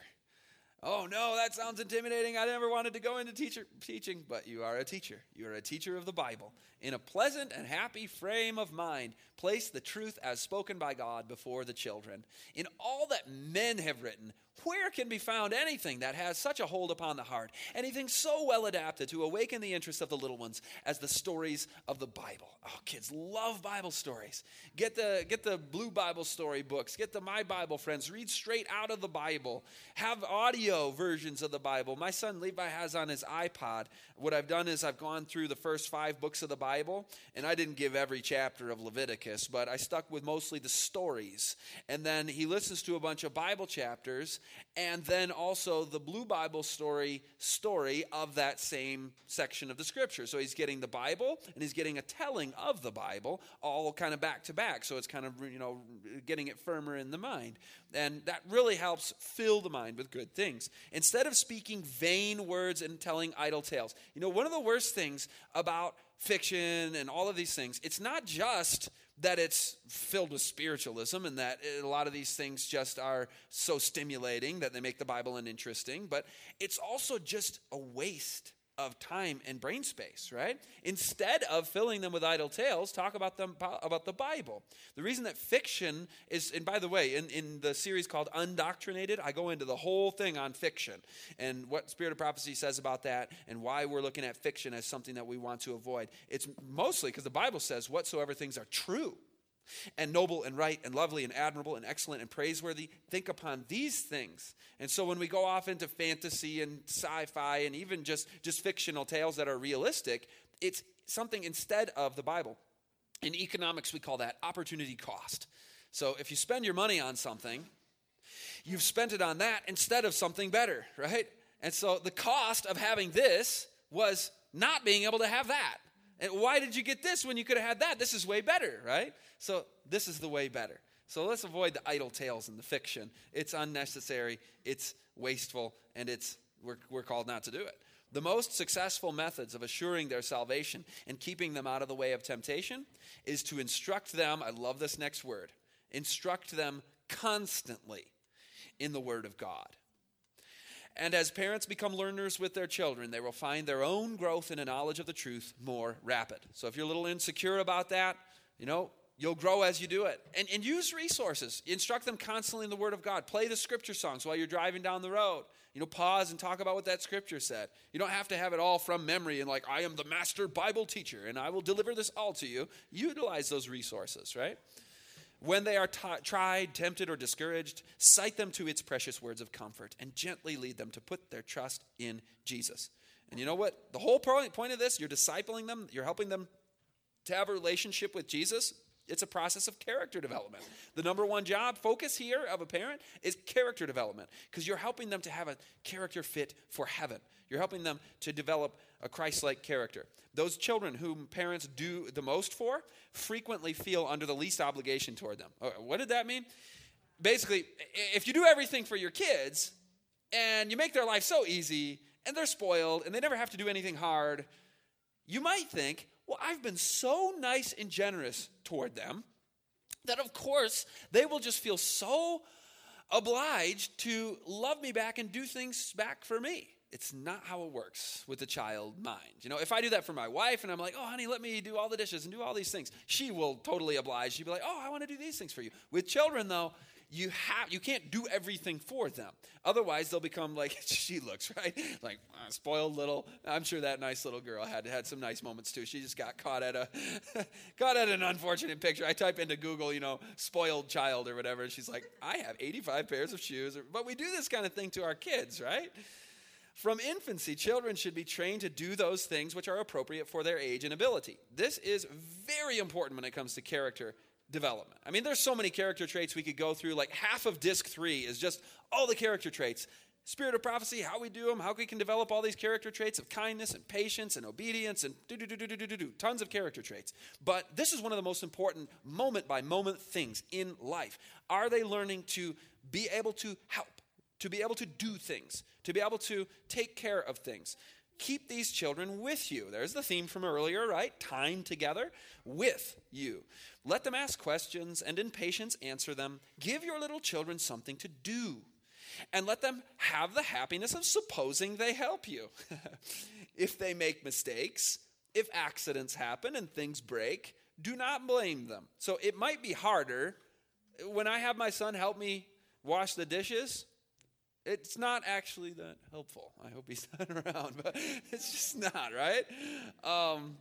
Oh no, that sounds intimidating. I never wanted to go into teacher teaching, but you are a teacher. You are a teacher of the Bible. In a pleasant and happy frame of mind, place the truth as spoken by God before the children. In all that men have written, where can be found anything that has such a hold upon the heart, anything so well adapted to awaken the interest of the little ones as the stories of the Bible? Oh, kids love Bible stories. Get the, get the Blue Bible story books, get the My Bible Friends, read straight out of the Bible, have audio versions of the Bible. My son Levi has on his iPod. What I've done is I've gone through the first five books of the Bible, and I didn't give every chapter of Leviticus, but I stuck with mostly the stories. And then he listens to a bunch of Bible chapters and then also the Blue Bible story story of that same section of the scripture. So he's getting the Bible and he's getting a telling of the Bible all kind of back to back. So it's kind of, you know, getting it firmer in the mind. And that really helps fill the mind with good things. Instead of speaking vain words and telling idle tales. You know, one of the worst things about fiction and all of these things, it's not just that it's filled with spiritualism and that a lot of these things just are so stimulating that they make the Bible uninteresting, but it's also just a waste of time and brain space, right? Instead of filling them with idle tales, talk about them about the Bible. The reason that fiction is, and by the way, in, in the series called Undoctrinated, I go into the whole thing on fiction and what Spirit of Prophecy says about that and why we're looking at fiction as something that we want to avoid. It's mostly because the Bible says whatsoever things are true and noble and right and lovely and admirable and excellent and praiseworthy. Think upon these things. And so when we go off into fantasy and sci-fi and even just, just fictional tales that are realistic, it's something instead of the Bible. In economics, we call that opportunity cost. So if you spend your money on something, you've spent it on that instead of something better, right? And so the cost of having this was not being able to have that. And why did you get this when you could have had that? This is way better, right? So this is the way better. So let's avoid the idle tales and the fiction. It's unnecessary, it's wasteful, and it's we're, we're called not to do it. The most successful methods of assuring their salvation and keeping them out of the way of temptation is to instruct them, I love this next word, instruct them constantly in the Word of God. And as parents become learners with their children, they will find their own growth in a knowledge of the truth more rapid. So if you're a little insecure about that, you know, you'll grow as you do it. And, and use resources. Instruct them constantly in the Word of God. Play the scripture songs while you're driving down the road. You know, pause and talk about what that scripture said. You don't have to have it all from memory and like, I am the master Bible teacher and I will deliver this all to you. Utilize those resources, right? When they are t- tried, tempted, or discouraged, cite them to its precious words of comfort and gently lead them to put their trust in Jesus. And you know what? The whole point of this, you're discipling them, you're helping them to have a relationship with Jesus. It's a process of character development. The number one job, focus here of a parent is character development because you're helping them to have a character fit for heaven. You're helping them to develop a Christ like character. Those children whom parents do the most for frequently feel under the least obligation toward them. Uh, what did that mean? Basically, if you do everything for your kids and you make their life so easy and they're spoiled and they never have to do anything hard, you might think, well, I've been so nice and generous toward them that, of course, they will just feel so obliged to love me back and do things back for me it's not how it works with the child mind. You know, if I do that for my wife and I'm like, oh, honey, let me do all the dishes and do all these things, she will totally oblige. She'll be like, oh, I want to do these things for you. With children, though, you have you can't do everything for them. Otherwise, they'll become like she looks right, like uh, spoiled little. I'm sure that nice little girl had had some nice moments too. She just got caught at a caught at an unfortunate picture. I type into Google, you know, spoiled child or whatever, and she's like, I have 85 pairs of shoes. But we do this kind of thing to our kids, right? From infancy, children should be trained to do those things which are appropriate for their age and ability. This is very important when it comes to character development. I mean, there's so many character traits we could go through. Like half of disc three is just all the character traits. Spirit of prophecy, how we do them, how we can develop all these character traits of kindness and patience and obedience and do do do do do do do tons of character traits. But this is one of the most important moment by moment things in life. Are they learning to be able to help, to be able to do things, to be able to take care of things? Keep these children with you. There's the theme from earlier, right? Time together with you. Let them ask questions and in patience answer them. Give your little children something to do and let them have the happiness of supposing they help you. if they make mistakes, if accidents happen and things break, do not blame them. So it might be harder when I have my son help me wash the dishes. It's not actually that helpful. I hope he's not around, but it's just not, right? Um,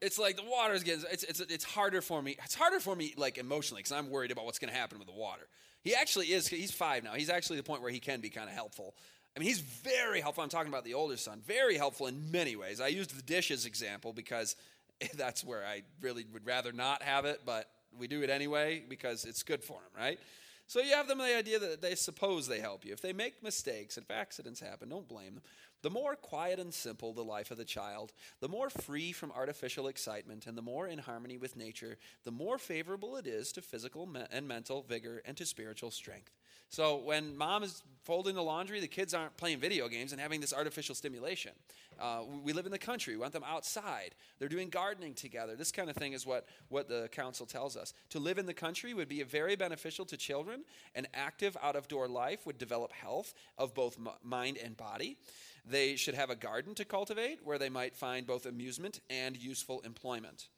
it's like the water's getting it's, it's it's harder for me it's harder for me like emotionally because i'm worried about what's going to happen with the water. He actually is he's five now. He's actually the point where he can be kind of helpful. I mean he's very helpful i'm talking about the older son very helpful in many ways. I used the dishes example because that's where i really would rather not have it but we do it anyway because it's good for him right so you have them the idea that they suppose they help you if they make mistakes if accidents happen don't blame them the more quiet and simple the life of the child, the more free from artificial excitement, and the more in harmony with nature, the more favorable it is to physical and mental vigor and to spiritual strength. So when mom is folding the laundry, the kids aren't playing video games and having this artificial stimulation. Uh, we live in the country. We want them outside. They're doing gardening together. This kind of thing is what, what the counsel tells us. To live in the country would be very beneficial to children. An active out of door life would develop health of both mind and body. They should have a garden to cultivate where they might find both amusement and useful employment.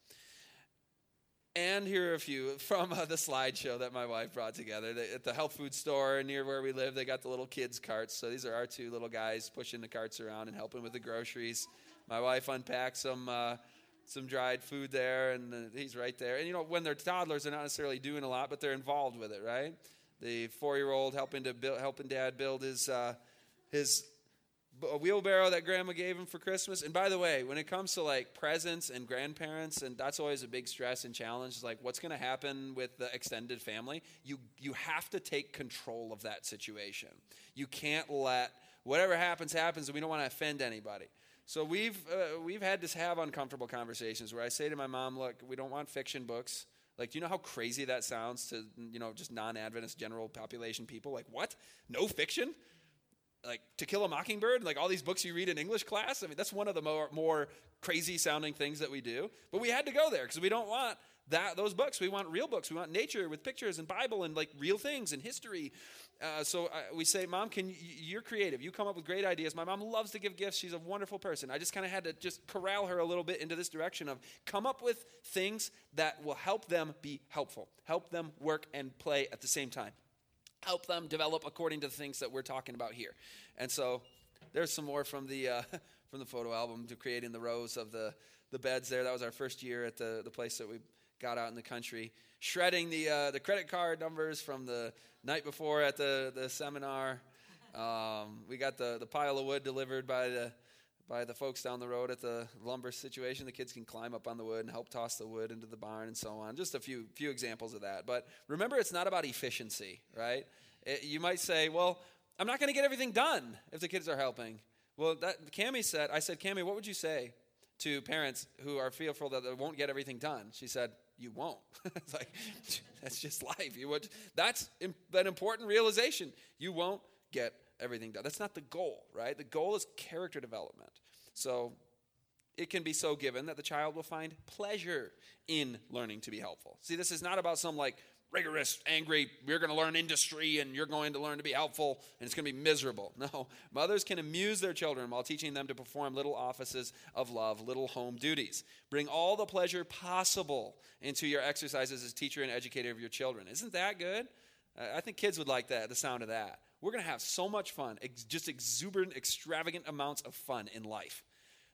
And here are a few from uh, the slideshow that my wife brought together. They, at the health food store near where we live, they got the little kids' carts. So these are our two little guys pushing the carts around and helping with the groceries. My wife unpacked some. Uh, some dried food there, and he's right there. And you know, when they're toddlers, they're not necessarily doing a lot, but they're involved with it, right? The four-year-old helping to build, helping dad build his uh, his a wheelbarrow that grandma gave him for Christmas. And by the way, when it comes to like presents and grandparents, and that's always a big stress and challenge, is like what's going to happen with the extended family? You you have to take control of that situation. You can't let whatever happens happens, and we don't want to offend anybody. So we've uh, we've had to have uncomfortable conversations where I say to my mom, "Look, we don't want fiction books." Like, do you know how crazy that sounds to, you know, just non Adventist general population people? Like, what? No fiction? Like To Kill a Mockingbird, like all these books you read in English class. I mean, that's one of the more, more crazy sounding things that we do. But we had to go there because we don't want that those books. We want real books. We want nature with pictures and Bible and like real things and history. Uh, so uh, we say, Mom, can you, you're creative. You come up with great ideas. My mom loves to give gifts. She's a wonderful person. I just kind of had to just corral her a little bit into this direction of come up with things that will help them be helpful, help them work and play at the same time help them develop according to the things that we're talking about here. And so there's some more from the uh, from the photo album to creating the rows of the the beds there. That was our first year at the the place that we got out in the country. Shredding the uh, the credit card numbers from the night before at the the seminar. Um, we got the the pile of wood delivered by the by the folks down the road at the lumber situation. The kids can climb up on the wood and help toss the wood into the barn and so on. Just a few few examples of that. But remember, it's not about efficiency, right? It, you might say, well, I'm not going to get everything done if the kids are helping. Well, that Cami said, I said, Cami, what would you say to parents who are fearful that they won't get everything done? She said, you won't. it's like that's just life. You would. That's an important realization. You won't get everything done. That's not the goal, right? The goal is character development. So it can be so given that the child will find pleasure in learning to be helpful. See, this is not about some like rigorous, angry, you're going to learn industry and you're going to learn to be helpful and it's going to be miserable. No, mothers can amuse their children while teaching them to perform little offices of love, little home duties. Bring all the pleasure possible into your exercises as teacher and educator of your children. Isn't that good? I think kids would like that, the sound of that. We're going to have so much fun, ex- just exuberant, extravagant amounts of fun in life.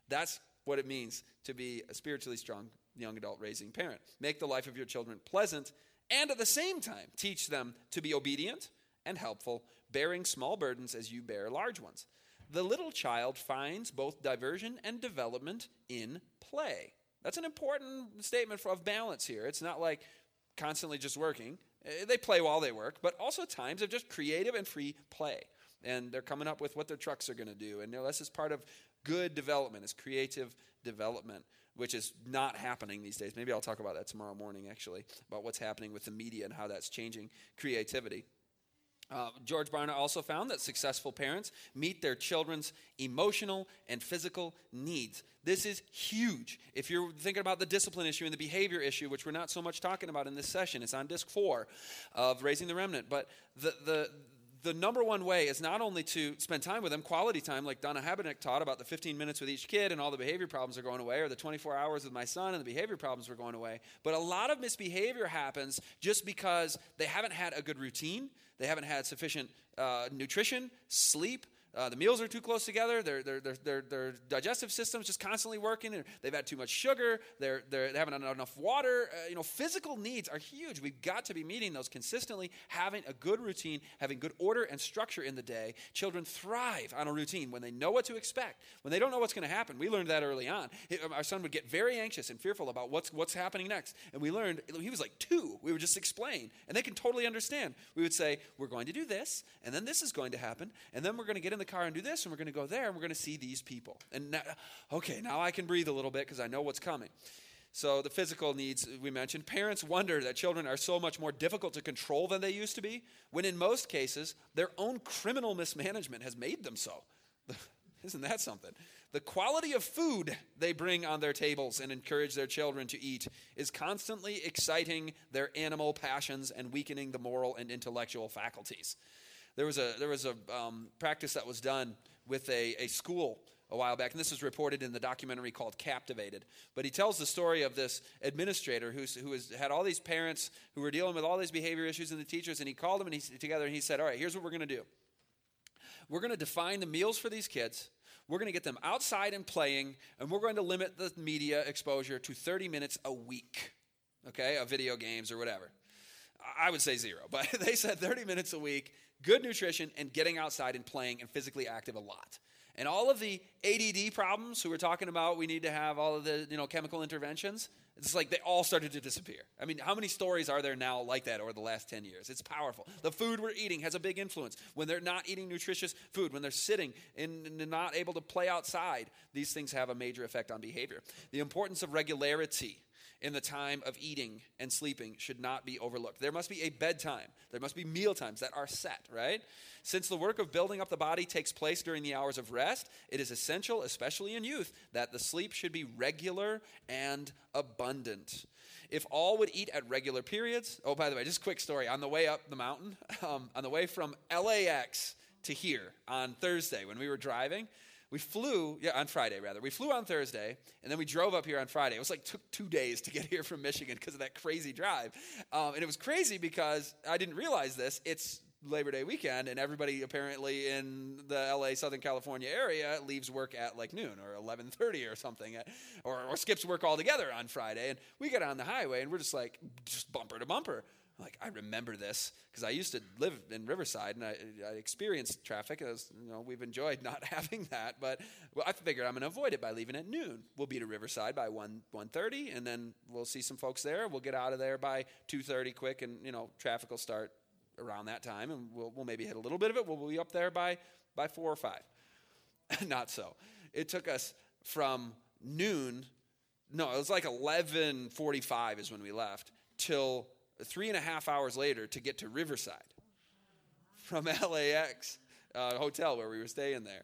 That's what it means to be a spiritually strong young adult raising parent. Make the life of your children pleasant and at the same time teach them to be obedient and helpful, bearing small burdens as you bear large ones. The little child finds both diversion and development in play. That's an important statement of balance here. It's not like constantly just working. Eh, they play while they work, but also times of just creative and free play. and they're coming up with what their trucks are going to do. And this is part of good development, is creative development, which is not happening these days. Maybe I'll talk about that tomorrow morning, actually, about what's happening with the media and how that's changing creativity. Uh, George Barna also found that successful parents meet their children's emotional and physical needs. This is huge. If you're thinking about the discipline issue and the behavior issue, which we're not so much talking about in this session, it's on disc four of Raising the Remnant. But the, the, the number one way is not only to spend time with them, quality time, like Donna Habenicht taught about the 15 minutes with each kid and all the behavior problems are going away, or the 24 hours with my son and the behavior problems are going away. But a lot of misbehavior happens just because they haven't had a good routine, they haven't had sufficient uh, nutrition, sleep, uh, the meals are too close together. Their, their, their, their, their digestive system's just constantly working. They've had too much sugar. They're, they're, they haven't had enough water. Uh, you know, physical needs are huge. We've got to be meeting those consistently, having a good routine, having good order and structure in the day. Children thrive on a routine when they know what to expect. When they don't know what's going to happen, we learned that early on. Our son would get very anxious and fearful about what's, what's happening next. And we learned, he was like two. We would just explain, and they can totally understand. We would say, We're going to do this, and then this is going to happen, and then we're going to get in the car and do this, and we're going to go there, and we're going to see these people. And now, okay, now I can breathe a little bit because I know what's coming. So, the physical needs we mentioned. Parents wonder that children are so much more difficult to control than they used to be, when in most cases, their own criminal mismanagement has made them so. Isn't that something? The quality of food they bring on their tables and encourage their children to eat is constantly exciting their animal passions and weakening the moral and intellectual faculties. There was a, there was a um, practice that was done with a, a school a while back, and this was reported in the documentary called Captivated. But he tells the story of this administrator who's, who has had all these parents who were dealing with all these behavior issues and the teachers, and he called them and he, together and he said, All right, here's what we're going to do. We're going to define the meals for these kids. We're going to get them outside and playing, and we're going to limit the media exposure to 30 minutes a week, okay, of video games or whatever. I would say zero, but they said 30 minutes a week good nutrition, and getting outside and playing and physically active a lot. And all of the ADD problems who we're talking about, we need to have all of the you know chemical interventions. It's like they all started to disappear. I mean, how many stories are there now like that over the last 10 years? It's powerful. The food we're eating has a big influence. When they're not eating nutritious food, when they're sitting and not able to play outside, these things have a major effect on behavior. The importance of regularity in the time of eating and sleeping should not be overlooked. There must be a bedtime, there must be meal times that are set, right? Since the work of building up the body takes place during the hours of rest, it is essential, especially in youth, that the sleep should be regular and abundant. If all would eat at regular periods, oh, by the way, just a quick story. On the way up the mountain, um, on the way from LAX to here on Thursday when we were driving, we flew, yeah, on Friday rather. We flew on Thursday, and then we drove up here on Friday. It was like took two days to get here from Michigan because of that crazy drive. Um, and it was crazy because I didn't realize this. It's Labor Day weekend, and everybody apparently in the LA Southern California area leaves work at like noon or 11:30 or something, or, or skips work altogether on Friday. And we get on the highway, and we're just like just bumper to bumper like I remember this because I used to live in Riverside and I, I experienced traffic. As you know, we've enjoyed not having that, but well, I figured I'm going to avoid it by leaving at noon. We'll be to Riverside by one one thirty, and then we'll see some folks there. We'll get out of there by two thirty, quick, and you know traffic will start around that time, and we'll we'll maybe hit a little bit of it. We'll be up there by by four or five. not so. It took us from noon. No, it was like eleven forty five is when we left till three and a half hours later to get to Riverside from LAX uh, hotel where we were staying there.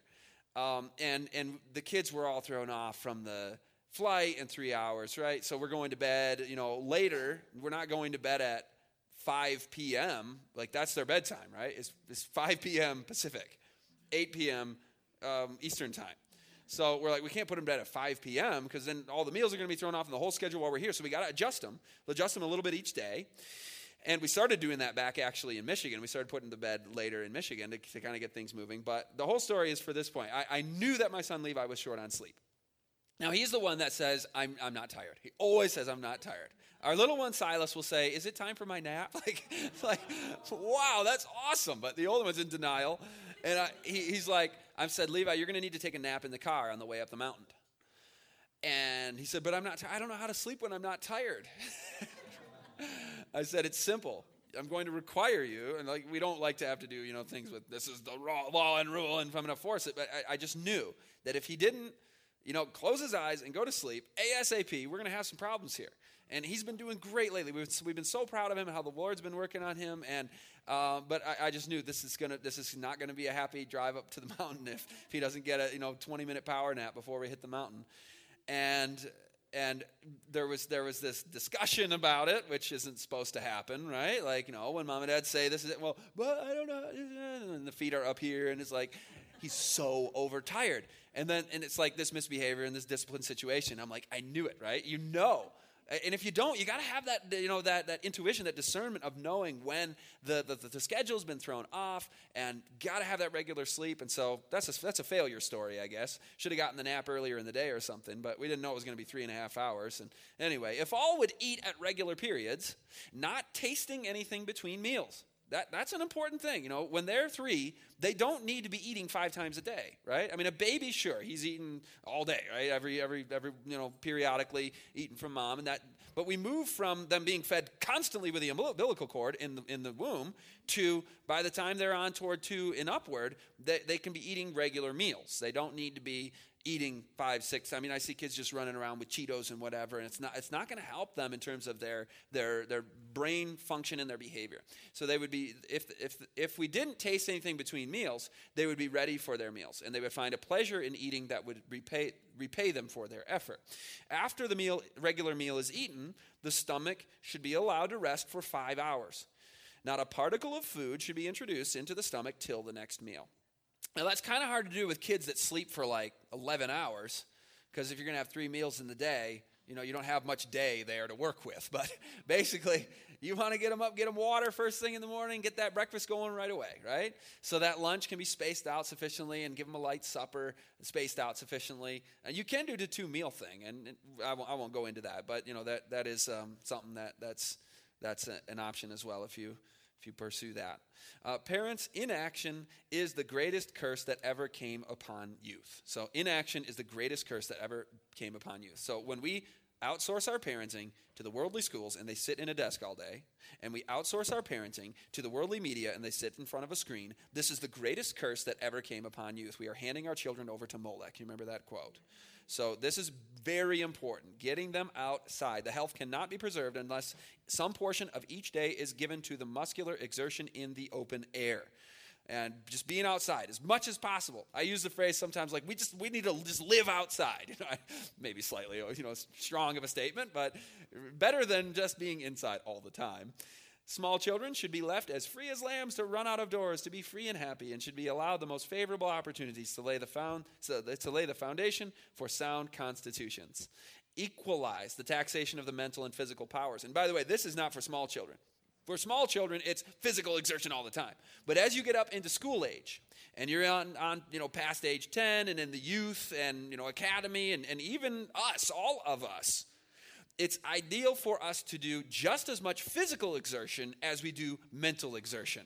Um, and, and the kids were all thrown off from the flight in three hours, right? So we're going to bed, you know, later. We're not going to bed at 5 p.m. Like that's their bedtime, right? It's, it's 5 p.m. Pacific, 8 p.m. Um, Eastern time. So we're like, we can't put them to bed at 5 p.m. because then all the meals are going to be thrown off in the whole schedule while we're here. So we got to adjust them. Adjust them a little bit each day. And we started doing that back actually in Michigan. We started putting the bed later in Michigan to, to kind of get things moving. But the whole story is for this point. I, I knew that my son Levi was short on sleep. Now, he's the one that says, I'm, I'm not tired. He always says, I'm not tired. Our little one Silas will say, Is it time for my nap? Like, like wow, that's awesome. But the older one's in denial. And I, he, he's like, I've said, Levi, you're going to need to take a nap in the car on the way up the mountain. And he said, But I'm not, t- I don't know how to sleep when I'm not tired. I said, It's simple. I'm going to require you, and like we don't like to have to do, you know, things with this is the law and rule, and if I'm going to force it, but I, I just knew that if he didn't, you know, close his eyes and go to sleep ASAP, we're going to have some problems here. And he's been doing great lately. We've, we've been so proud of him, how the Lord's been working on him, and uh, but I, I, just knew this is gonna this is not gonna be a happy drive up to the mountain if, if he doesn't get a you know 20 minute power nap before we hit the mountain, and and there was there was this discussion about it, which isn't supposed to happen, right? Like you know when mom and dad say this is it, well, but I don't know, and the feet are up here, and it's like he's so overtired, and then and it's like this misbehavior in this discipline situation. I'm like, I knew it, right? You know and if you don't, you got to have that, you know, that, that intuition, that discernment of knowing when the, the, the schedule's been thrown off and got to have that regular sleep. And so that's a, that's a failure story, I guess. Should have gotten the nap earlier in the day or something, but we didn't know it was going to be three and a half hours. And anyway, if all would eat at regular periods, not tasting anything between meals, that, that's an important thing. You know, when they're three, they don't need to be eating five times a day, right? I mean, a baby, sure, he's eating all day, right? Every, every, every, you know, periodically eating from mom, and that. But we move from them being fed constantly with the umbilical cord in the, in the womb to by the time they're on toward two and upward, they, they can be eating regular meals. They don't need to be eating five, six. I mean, I see kids just running around with Cheetos and whatever, and it's not it's not going to help them in terms of their their their brain function and their behavior. So they would be if if if we didn't taste anything between meals, they would be ready for their meals, and they would find a pleasure in eating that would repay repay them for their effort. After the meal regular meal is eaten, the stomach should be allowed to rest for five hours. Not a particle of food should be introduced into the stomach till the next meal. Now, that's kind of hard to do with kids that sleep for like 11 hours, because if you're going to have three meals in the day, you know, you don't have much day there to work with. But basically, you want to get them up, get them water first thing in the morning, get that breakfast going right away, right? So that lunch can be spaced out sufficiently and give them a light supper spaced out sufficiently. And you can do the two meal thing, and I won't, go into that, but you know that that is um, something that that's that's an option as well if you if you pursue that. Uh, parents, inaction is the greatest curse that ever came upon youth. So, inaction is the greatest curse that ever came upon youth. So, when we outsource our parenting to the worldly schools and they sit in a desk all day, and we outsource our parenting to the worldly media and they sit in front of a screen, this is the greatest curse that ever came upon youth. We are handing our children over to Molech. You remember that quote? So, this is very important. Getting them outside. The health cannot be preserved unless some portion of each day is given to the muscular exertion in the open air. And just being outside as much as possible. I use the phrase sometimes like we just we need to just live outside. You know, maybe slightly you know strong of a statement, but better than just being inside all the time. Small children should be left as free as lambs to run out of doors, to be free and happy, and should be allowed the most favorable opportunities to lay the, found, to lay the foundation for sound constitutions. Equalize the taxation of the mental and physical powers. And by the way, this is not for small children. For small children, it's physical exertion all the time. But as you get up into school age, and you're on, on you know past age 10 and in the youth and you know academy and, and even us all of us it's ideal for us to do just as much physical exertion as we do mental exertion.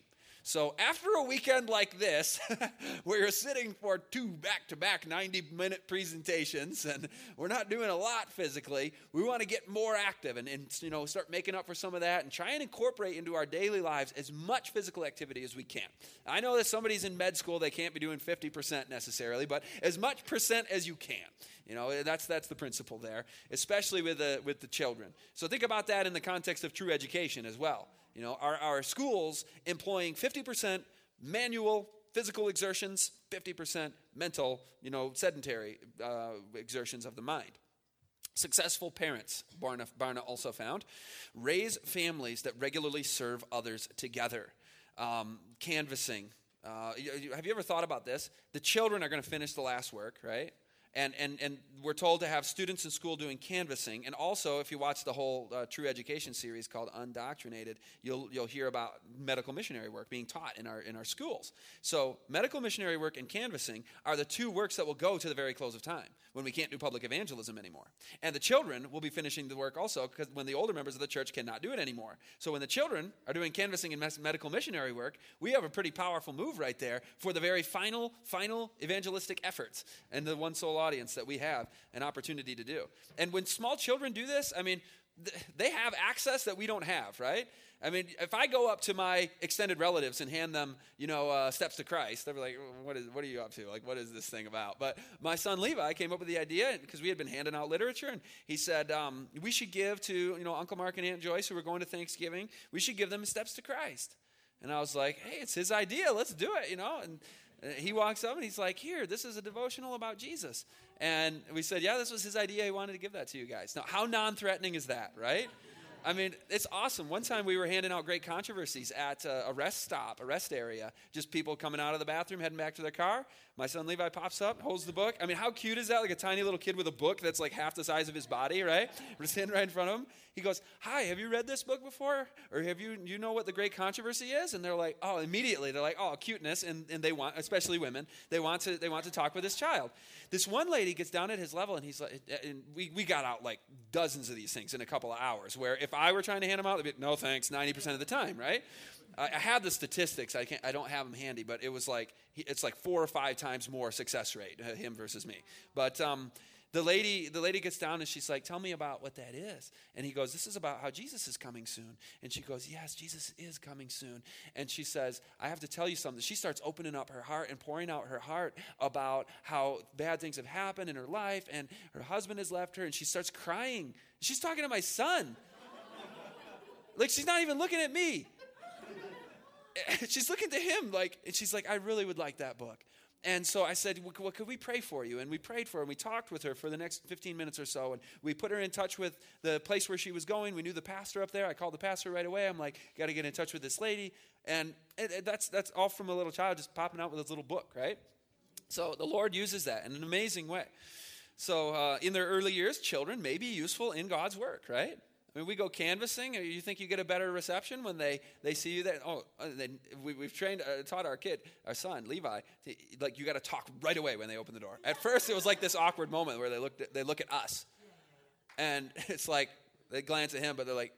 So, after a weekend like this, where you're sitting for two back to back 90 minute presentations and we're not doing a lot physically, we want to get more active and, and you know, start making up for some of that and try and incorporate into our daily lives as much physical activity as we can. I know that somebody's in med school, they can't be doing 50% necessarily, but as much percent as you can. You know, that's, that's the principle there, especially with the, with the children. So think about that in the context of true education as well. You know, our, our schools employing 50% manual physical exertions, 50% mental, you know, sedentary uh, exertions of the mind. Successful parents, Barna, Barna also found, raise families that regularly serve others together. Um, canvassing. Uh, have you ever thought about this? The children are going to finish the last work, right? And, and, and we're told to have students in school doing canvassing. And also, if you watch the whole uh, True Education series called Undoctrinated, you'll, you'll hear about medical missionary work being taught in our, in our schools. So, medical missionary work and canvassing are the two works that will go to the very close of time when we can't do public evangelism anymore. And the children will be finishing the work also because when the older members of the church cannot do it anymore. So, when the children are doing canvassing and medical missionary work, we have a pretty powerful move right there for the very final, final evangelistic efforts and the one soul audience that we have an opportunity to do. And when small children do this, I mean, they have access that we don't have, right? I mean, if I go up to my extended relatives and hand them, you know, uh, steps to Christ, they'll be like, what, is, what are you up to? Like, what is this thing about? But my son Levi came up with the idea because we had been handing out literature, and he said, um, we should give to, you know, Uncle Mark and Aunt Joyce, who were going to Thanksgiving, we should give them steps to Christ. And I was like, hey, it's his idea. Let's do it, you know? And Uh, he walks up and he's like, here, this is a devotional about Jesus. And we said, yeah, this was his idea. He wanted to give that to you guys. Now, how non threatening is that, right? I mean, it's awesome. One time we were handing out great controversies at a rest stop, a rest area. Just people coming out of the bathroom, heading back to their car. My son Levi pops up, holds the book. I mean, how cute is that? Like a tiny little kid with a book that's like half the size of his body, right? We're standing right in front of him. He goes, "Hi, have you read this book before? Or have you you know what the great controversy is?" And they're like, "Oh, immediately they're like, "Oh, cuteness," and, and they want, especially women, they want to they want to talk with this child. This one lady gets down at his level, and he's like, and we we got out like dozens of these things in a couple of hours. Where if I were trying to hand them out, they'd be, "No, thanks," ninety percent of the time, right? I, I have the statistics. I can't. I don't have them handy, but it was like it's like four or five times more success rate uh, him versus me. But um, the lady the lady gets down and she's like tell me about what that is and he goes this is about how jesus is coming soon and she goes yes jesus is coming soon and she says i have to tell you something she starts opening up her heart and pouring out her heart about how bad things have happened in her life and her husband has left her and she starts crying she's talking to my son like she's not even looking at me she's looking to him like, and she's like, I really would like that book. And so I said, well, well, could we pray for you? And we prayed for her, and we talked with her for the next 15 minutes or so. And we put her in touch with the place where she was going. We knew the pastor up there. I called the pastor right away. I'm like, got to get in touch with this lady. And it, it, that's, that's all from a little child just popping out with his little book, right? So the Lord uses that in an amazing way. So uh, in their early years, children may be useful in God's work, right? I mean, we go canvassing. You think you get a better reception when they, they see you there? Oh, uh, they, we, have trained, uh, taught our kid, our son Levi, to, like you got to talk right away when they open the door. At first, it was like this awkward moment where they looked, at, they look at us, and it's like they glance at him, but they're like,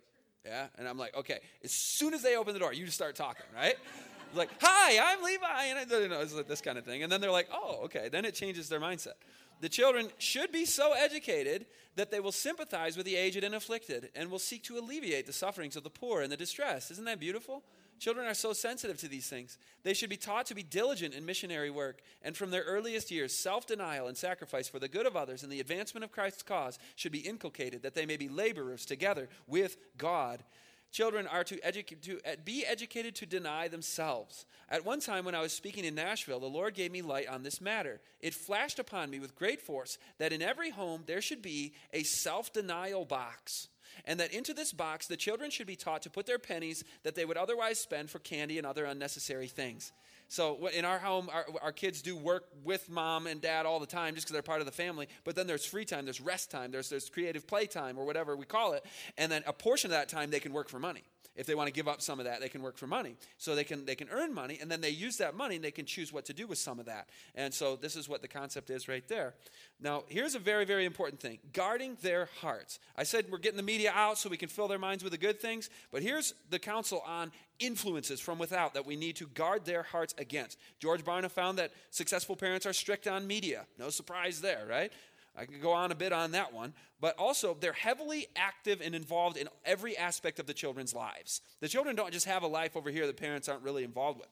yeah, and I'm like, okay. As soon as they open the door, you just start talking, right? like, hi, I'm Levi, and I, you know, it's like this kind of thing, and then they're like, oh, okay. Then it changes their mindset. The children should be so educated that they will sympathize with the aged and afflicted and will seek to alleviate the sufferings of the poor and the distressed. Isn't that beautiful? Children are so sensitive to these things. They should be taught to be diligent in missionary work, and from their earliest years, self denial and sacrifice for the good of others and the advancement of Christ's cause should be inculcated, that they may be laborers together with God Children are to, educate, to uh, be educated to deny themselves. At one time, when I was speaking in Nashville, the Lord gave me light on this matter. It flashed upon me with great force that in every home there should be a self denial box. And that into this box, the children should be taught to put their pennies that they would otherwise spend for candy and other unnecessary things. So in our home, our, our kids do work with mom and dad all the time just because they're part of the family. But then there's free time, there's rest time, there's, there's creative play time or whatever we call it. And then a portion of that time they can work for money if they want to give up some of that they can work for money. So they can they can earn money and then they use that money and they can choose what to do with some of that. And so this is what the concept is right there. Now here's a very very important thing guarding their hearts. I said we're getting the media out so we can fill their minds with the good things but here's the counsel on influences from without that we need to guard their hearts against. George barna found that successful parents are strict on media. No surprise there right I could go on a bit on that one, but also they're heavily active and involved in every aspect of the children's lives. The children don't just have a life over here that parents aren't really involved with.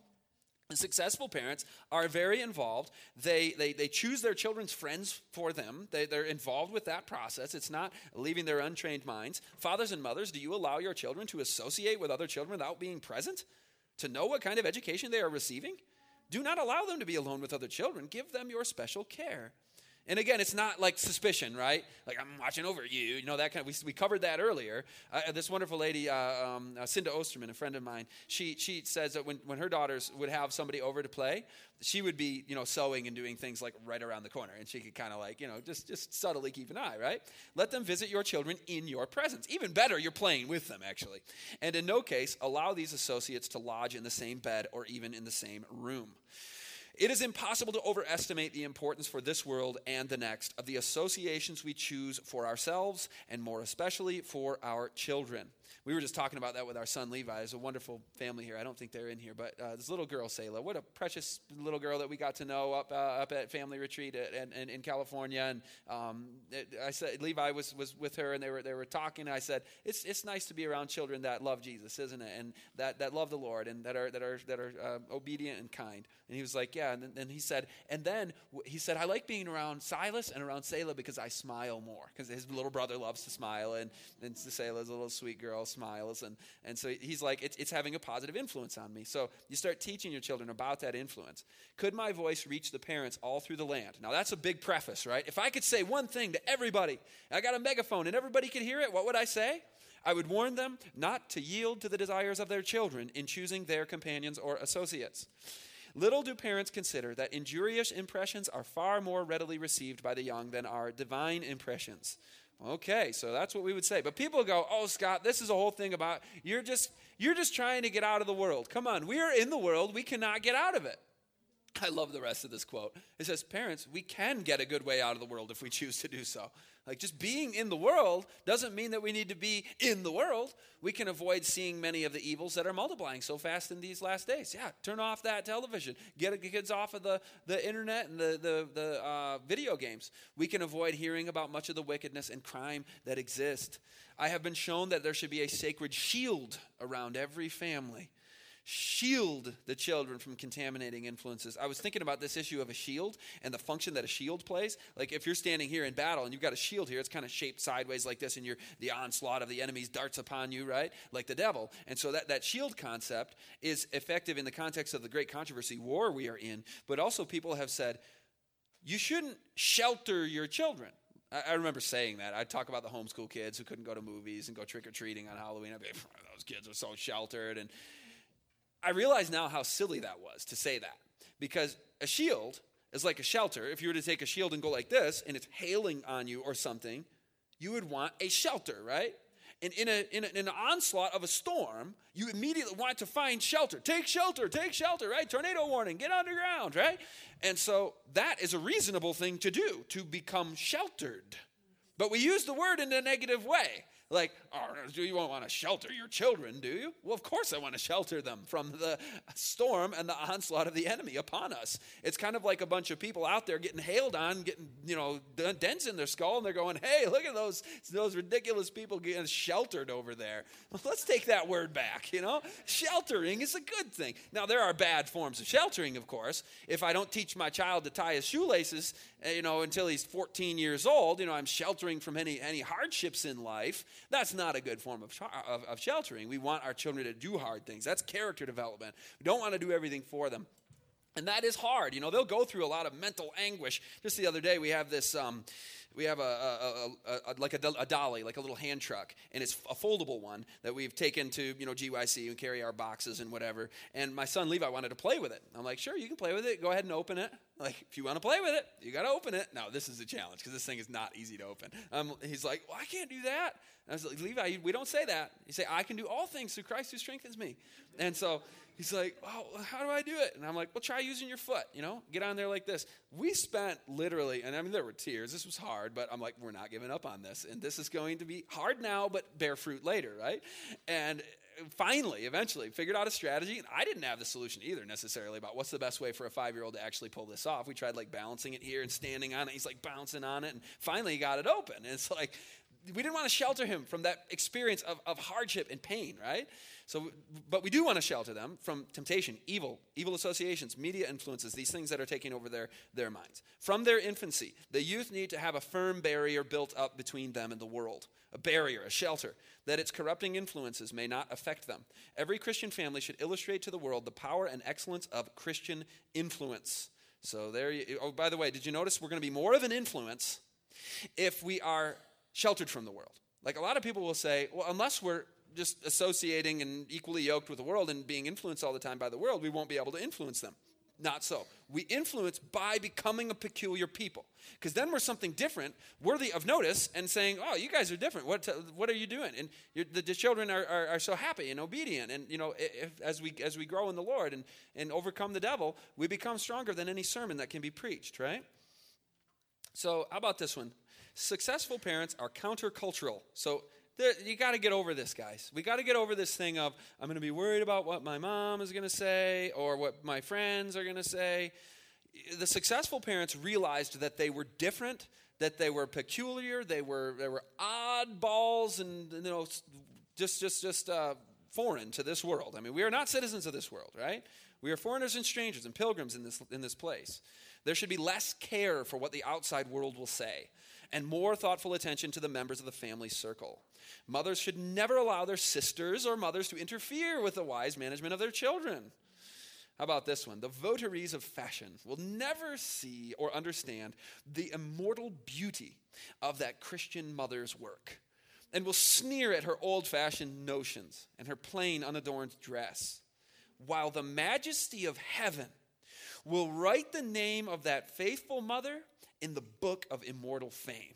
The successful parents are very involved. They, they, they choose their children's friends for them. They, they're involved with that process. It's not leaving their untrained minds. Fathers and mothers, do you allow your children to associate with other children without being present? To know what kind of education they are receiving? Do not allow them to be alone with other children. Give them your special care. And again, it's not like suspicion, right? Like I'm watching over you, you know that kind of. We, we covered that earlier. Uh, this wonderful lady, uh, um, uh, Cinda Osterman, a friend of mine, she she says that when, when her daughters would have somebody over to play, she would be you know sewing and doing things like right around the corner, and she could kind of like you know just just subtly keep an eye, right? Let them visit your children in your presence. Even better, you're playing with them actually, and in no case allow these associates to lodge in the same bed or even in the same room. It is impossible to overestimate the importance for this world and the next of the associations we choose for ourselves and more especially for our children. We were just talking about that with our son Levi. There's a wonderful family here. I don't think they're in here, but uh, this little girl, Selah, what a precious little girl that we got to know up uh, up at family retreat at, at, in, in California. And um, it, I said Levi was, was with her, and they were they were talking. And I said it's it's nice to be around children that love Jesus, isn't it? And that, that love the Lord and that are that are that are uh, obedient and kind. And he was like, yeah. And then he said, and then he said, I like being around Silas and around Selah because I smile more because his little brother loves to smile, and and Selah's a little sweet girl smiles, and and so he's like, it's it's having a positive influence on me. So you start teaching your children about that influence. Could my voice reach the parents all through the land? Now that's a big preface, right? If I could say one thing to everybody, I got a megaphone and everybody could hear it, what would I say? I would warn them not to yield to the desires of their children in choosing their companions or associates. Little do parents consider that injurious impressions are far more readily received by the young than are divine impressions. Okay, so that's what we would say. But people go, "Oh, Scott, this is a whole thing about you're just you're just trying to get out of the world. Come on, we are in the world. We cannot get out of it." I love the rest of this quote. It says, Parents, we can get a good way out of the world if we choose to do so. Like just being in the world doesn't mean that we need to be in the world. We can avoid seeing many of the evils that are multiplying so fast in these last days. Yeah, turn off that television, get the kids off of the, the internet and the, the, the uh, video games. We can avoid hearing about much of the wickedness and crime that exist. I have been shown that there should be a sacred shield around every family shield the children from contaminating influences. I was thinking about this issue of a shield and the function that a shield plays. Like if you're standing here in battle and you've got a shield here, it's kind of shaped sideways like this, and you're the onslaught of the enemies darts upon you, right? Like the devil. And so that, that shield concept is effective in the context of the great controversy war we are in, but also people have said, you shouldn't shelter your children. I, remember saying that. I'd talk about the homeschool kids who couldn't go to movies and go trick or treating on Halloween. I'd be like, those kids are so sheltered. And I realize now how silly that was to say that because a shield is like a shelter. If you were to take a shield and go like this and it's hailing on you or something, you would want a shelter, right? And in, a, in, a, in, an onslaught of a storm, you immediately want to find shelter. Take shelter, take shelter, right? Tornado warning, get underground, right? And so that is a reasonable thing to do, to become sheltered. But we use the word in a negative way. Like, oh, you won't want to shelter your children, do you? Well, of course I want to shelter them from the storm and the onslaught of the enemy upon us. It's kind of like a bunch of people out there getting hailed on, getting, you know, dents in their skull, and they're going, hey, look at those, those ridiculous people getting sheltered over there. Well, let's take that word back, you know? Sheltering is a good thing. Now, there are bad forms of sheltering, of course. If I don't teach my child to tie his shoelaces, eh, you know, until he's 14 years old, you know, I'm sheltering from any, any hardships in life. That's not a good form of, of, of sheltering. We want our children to do hard things. That's character development. We don't want to do everything for them. And that is hard. You know, they'll go through a lot of mental anguish. Just the other day, we have this. Um, we have a, a, a, a like a, dolly, like a little hand truck, and it's a foldable one that we've taken to you know GYC and carry our boxes and whatever. And my son Levi wanted to play with it. I'm like, sure, you can play with it. Go ahead and open it. Like, if you want to play with it, you got to open it. Now, this is a challenge because this thing is not easy to open. Um, he's like, well, I can't do that. And I was like, Levi, we don't say that. You say, I can do all things through Christ who strengthens me. And so he's like, oh, how do I do it? And I'm like, well, try using your foot, you know, get on there like this. We spent literally, and I mean, there were tears. This was hard, but I'm like, we're not giving up on this. And this is going to be hard now, but bear fruit later, right? And finally, eventually, figured out a strategy. And I didn't have the solution either necessarily about what's the best way for a five year old to actually pull this off. We tried like balancing it here and standing on it. He's like bouncing on it. And finally, he got it open. And it's like, we didn't want to shelter him from that experience of, of hardship and pain, right? So, but we do want to shelter them from temptation, evil, evil associations, media influences, these things that are taking over their, their minds. From their infancy, the youth need to have a firm barrier built up between them and the world, a barrier, a shelter, that its corrupting influences may not affect them. Every Christian family should illustrate to the world the power and excellence of Christian influence. So there you, oh, by the way, did you notice we're going to be more of an influence if we are sheltered from the world. Like a lot of people will say, well, unless we're just associating and equally yoked with the world and being influenced all the time by the world, we won't be able to influence them. Not so. We influence by becoming a peculiar people. Because then we're something different, worthy of notice, and saying, oh, you guys are different. What, what are you doing? And the, the, children are, are, are, so happy and obedient. And, you know, if, as, we, as we grow in the Lord and, and overcome the devil, we become stronger than any sermon that can be preached, right? So, how about this one? Successful parents are countercultural. So you got to get over this, guys. We got to get over this thing of, I'm going to be worried about what my mom is going to say or what my friends are going to say. The successful parents realized that they were different, that they were peculiar, they were, they were oddballs and, you know, just, just, just uh, foreign to this world. I mean, we are not citizens of this world, right? We are foreigners and strangers and pilgrims in this, in this place. There should be less care for what the outside world will say and more thoughtful attention to the members of the family circle. Mothers should never allow their sisters or mothers to interfere with the wise management of their children. How about this one? The votaries of fashion will never see or understand the immortal beauty of that Christian mother's work and will sneer at her old fashioned notions and her plain, unadorned dress, while the majesty of heaven will write the name of that faithful mother in the book of immortal fame.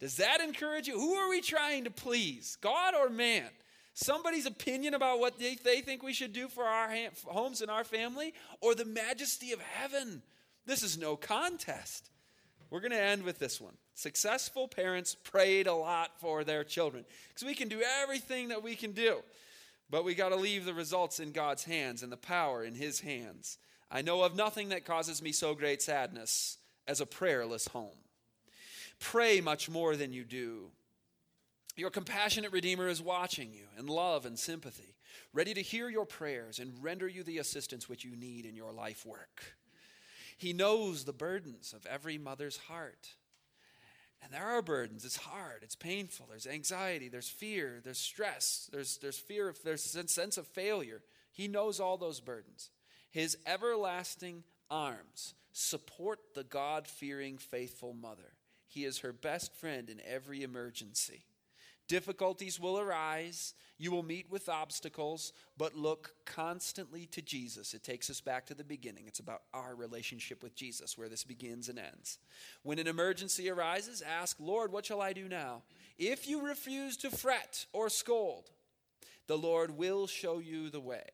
Does that encourage you? Who are we trying to please, God or man? Somebody's opinion about what they, they think we should do for our ha- homes and our family, or the majesty of heaven? This is no contest. We're going to end with this one. Successful parents prayed a lot for their children because we can do everything that we can do, but we got to leave the results in God's hands and the power in His hands. I know of nothing that causes me so great sadness as a prayerless home. Pray much more than you do. Your compassionate Redeemer is watching you in love and sympathy, ready to hear your prayers and render you the assistance which you need in your life work. He knows the burdens of every mother's heart. And there are burdens. It's hard. It's painful. There's anxiety. There's fear. There's stress. There's, there's fear. Of, there's a sense of failure. He knows all those burdens. His everlasting arms support the God fearing, faithful mother. He is her best friend in every emergency. Difficulties will arise. You will meet with obstacles, but look constantly to Jesus. It takes us back to the beginning. It's about our relationship with Jesus, where this begins and ends. When an emergency arises, ask, Lord, what shall I do now? If you refuse to fret or scold, the Lord will show you the way.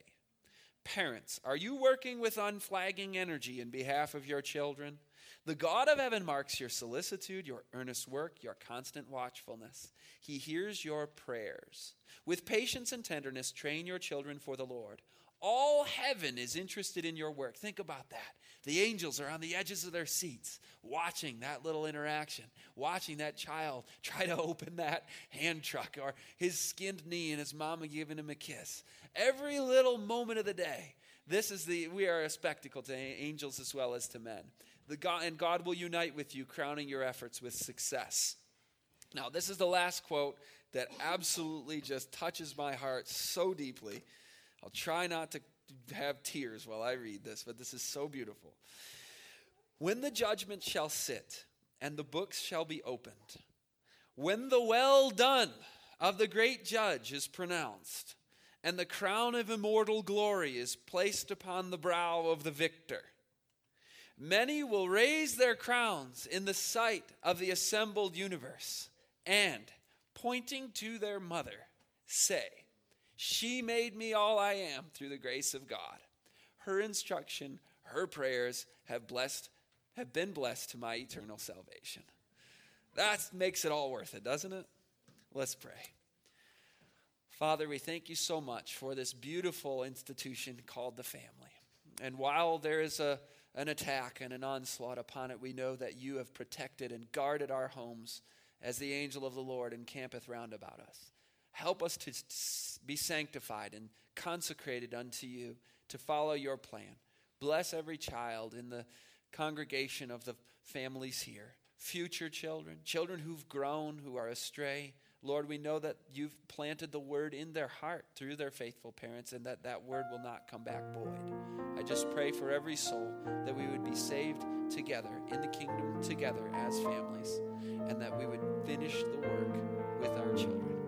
Parents, are you working with unflagging energy in behalf of your children? The God of heaven marks your solicitude, your earnest work, your constant watchfulness. He hears your prayers. With patience and tenderness, train your children for the Lord. All heaven is interested in your work. Think about that. The angels are on the edges of their seats, watching that little interaction, watching that child try to open that hand truck or his skinned knee and his mama giving him a kiss. Every little moment of the day. This is the we are a spectacle to angels as well as to men. The God, and God will unite with you, crowning your efforts with success. Now, this is the last quote that absolutely just touches my heart so deeply. I'll try not to have tears while I read this, but this is so beautiful. When the judgment shall sit and the books shall be opened, when the well done of the great judge is pronounced, and the crown of immortal glory is placed upon the brow of the victor, many will raise their crowns in the sight of the assembled universe and, pointing to their mother, say, she made me all I am through the grace of God. Her instruction, her prayers have blessed have been blessed to my eternal salvation. That makes it all worth it, doesn't it? Let's pray. Father, we thank you so much for this beautiful institution called the family. And while there is a, an attack and an onslaught upon it, we know that you have protected and guarded our homes as the angel of the Lord encampeth round about us. Help us to be sanctified and consecrated unto you to follow your plan. Bless every child in the congregation of the families here, future children, children who've grown, who are astray. Lord, we know that you've planted the word in their heart through their faithful parents and that that word will not come back void. I just pray for every soul that we would be saved together in the kingdom together as families and that we would finish the work with our children.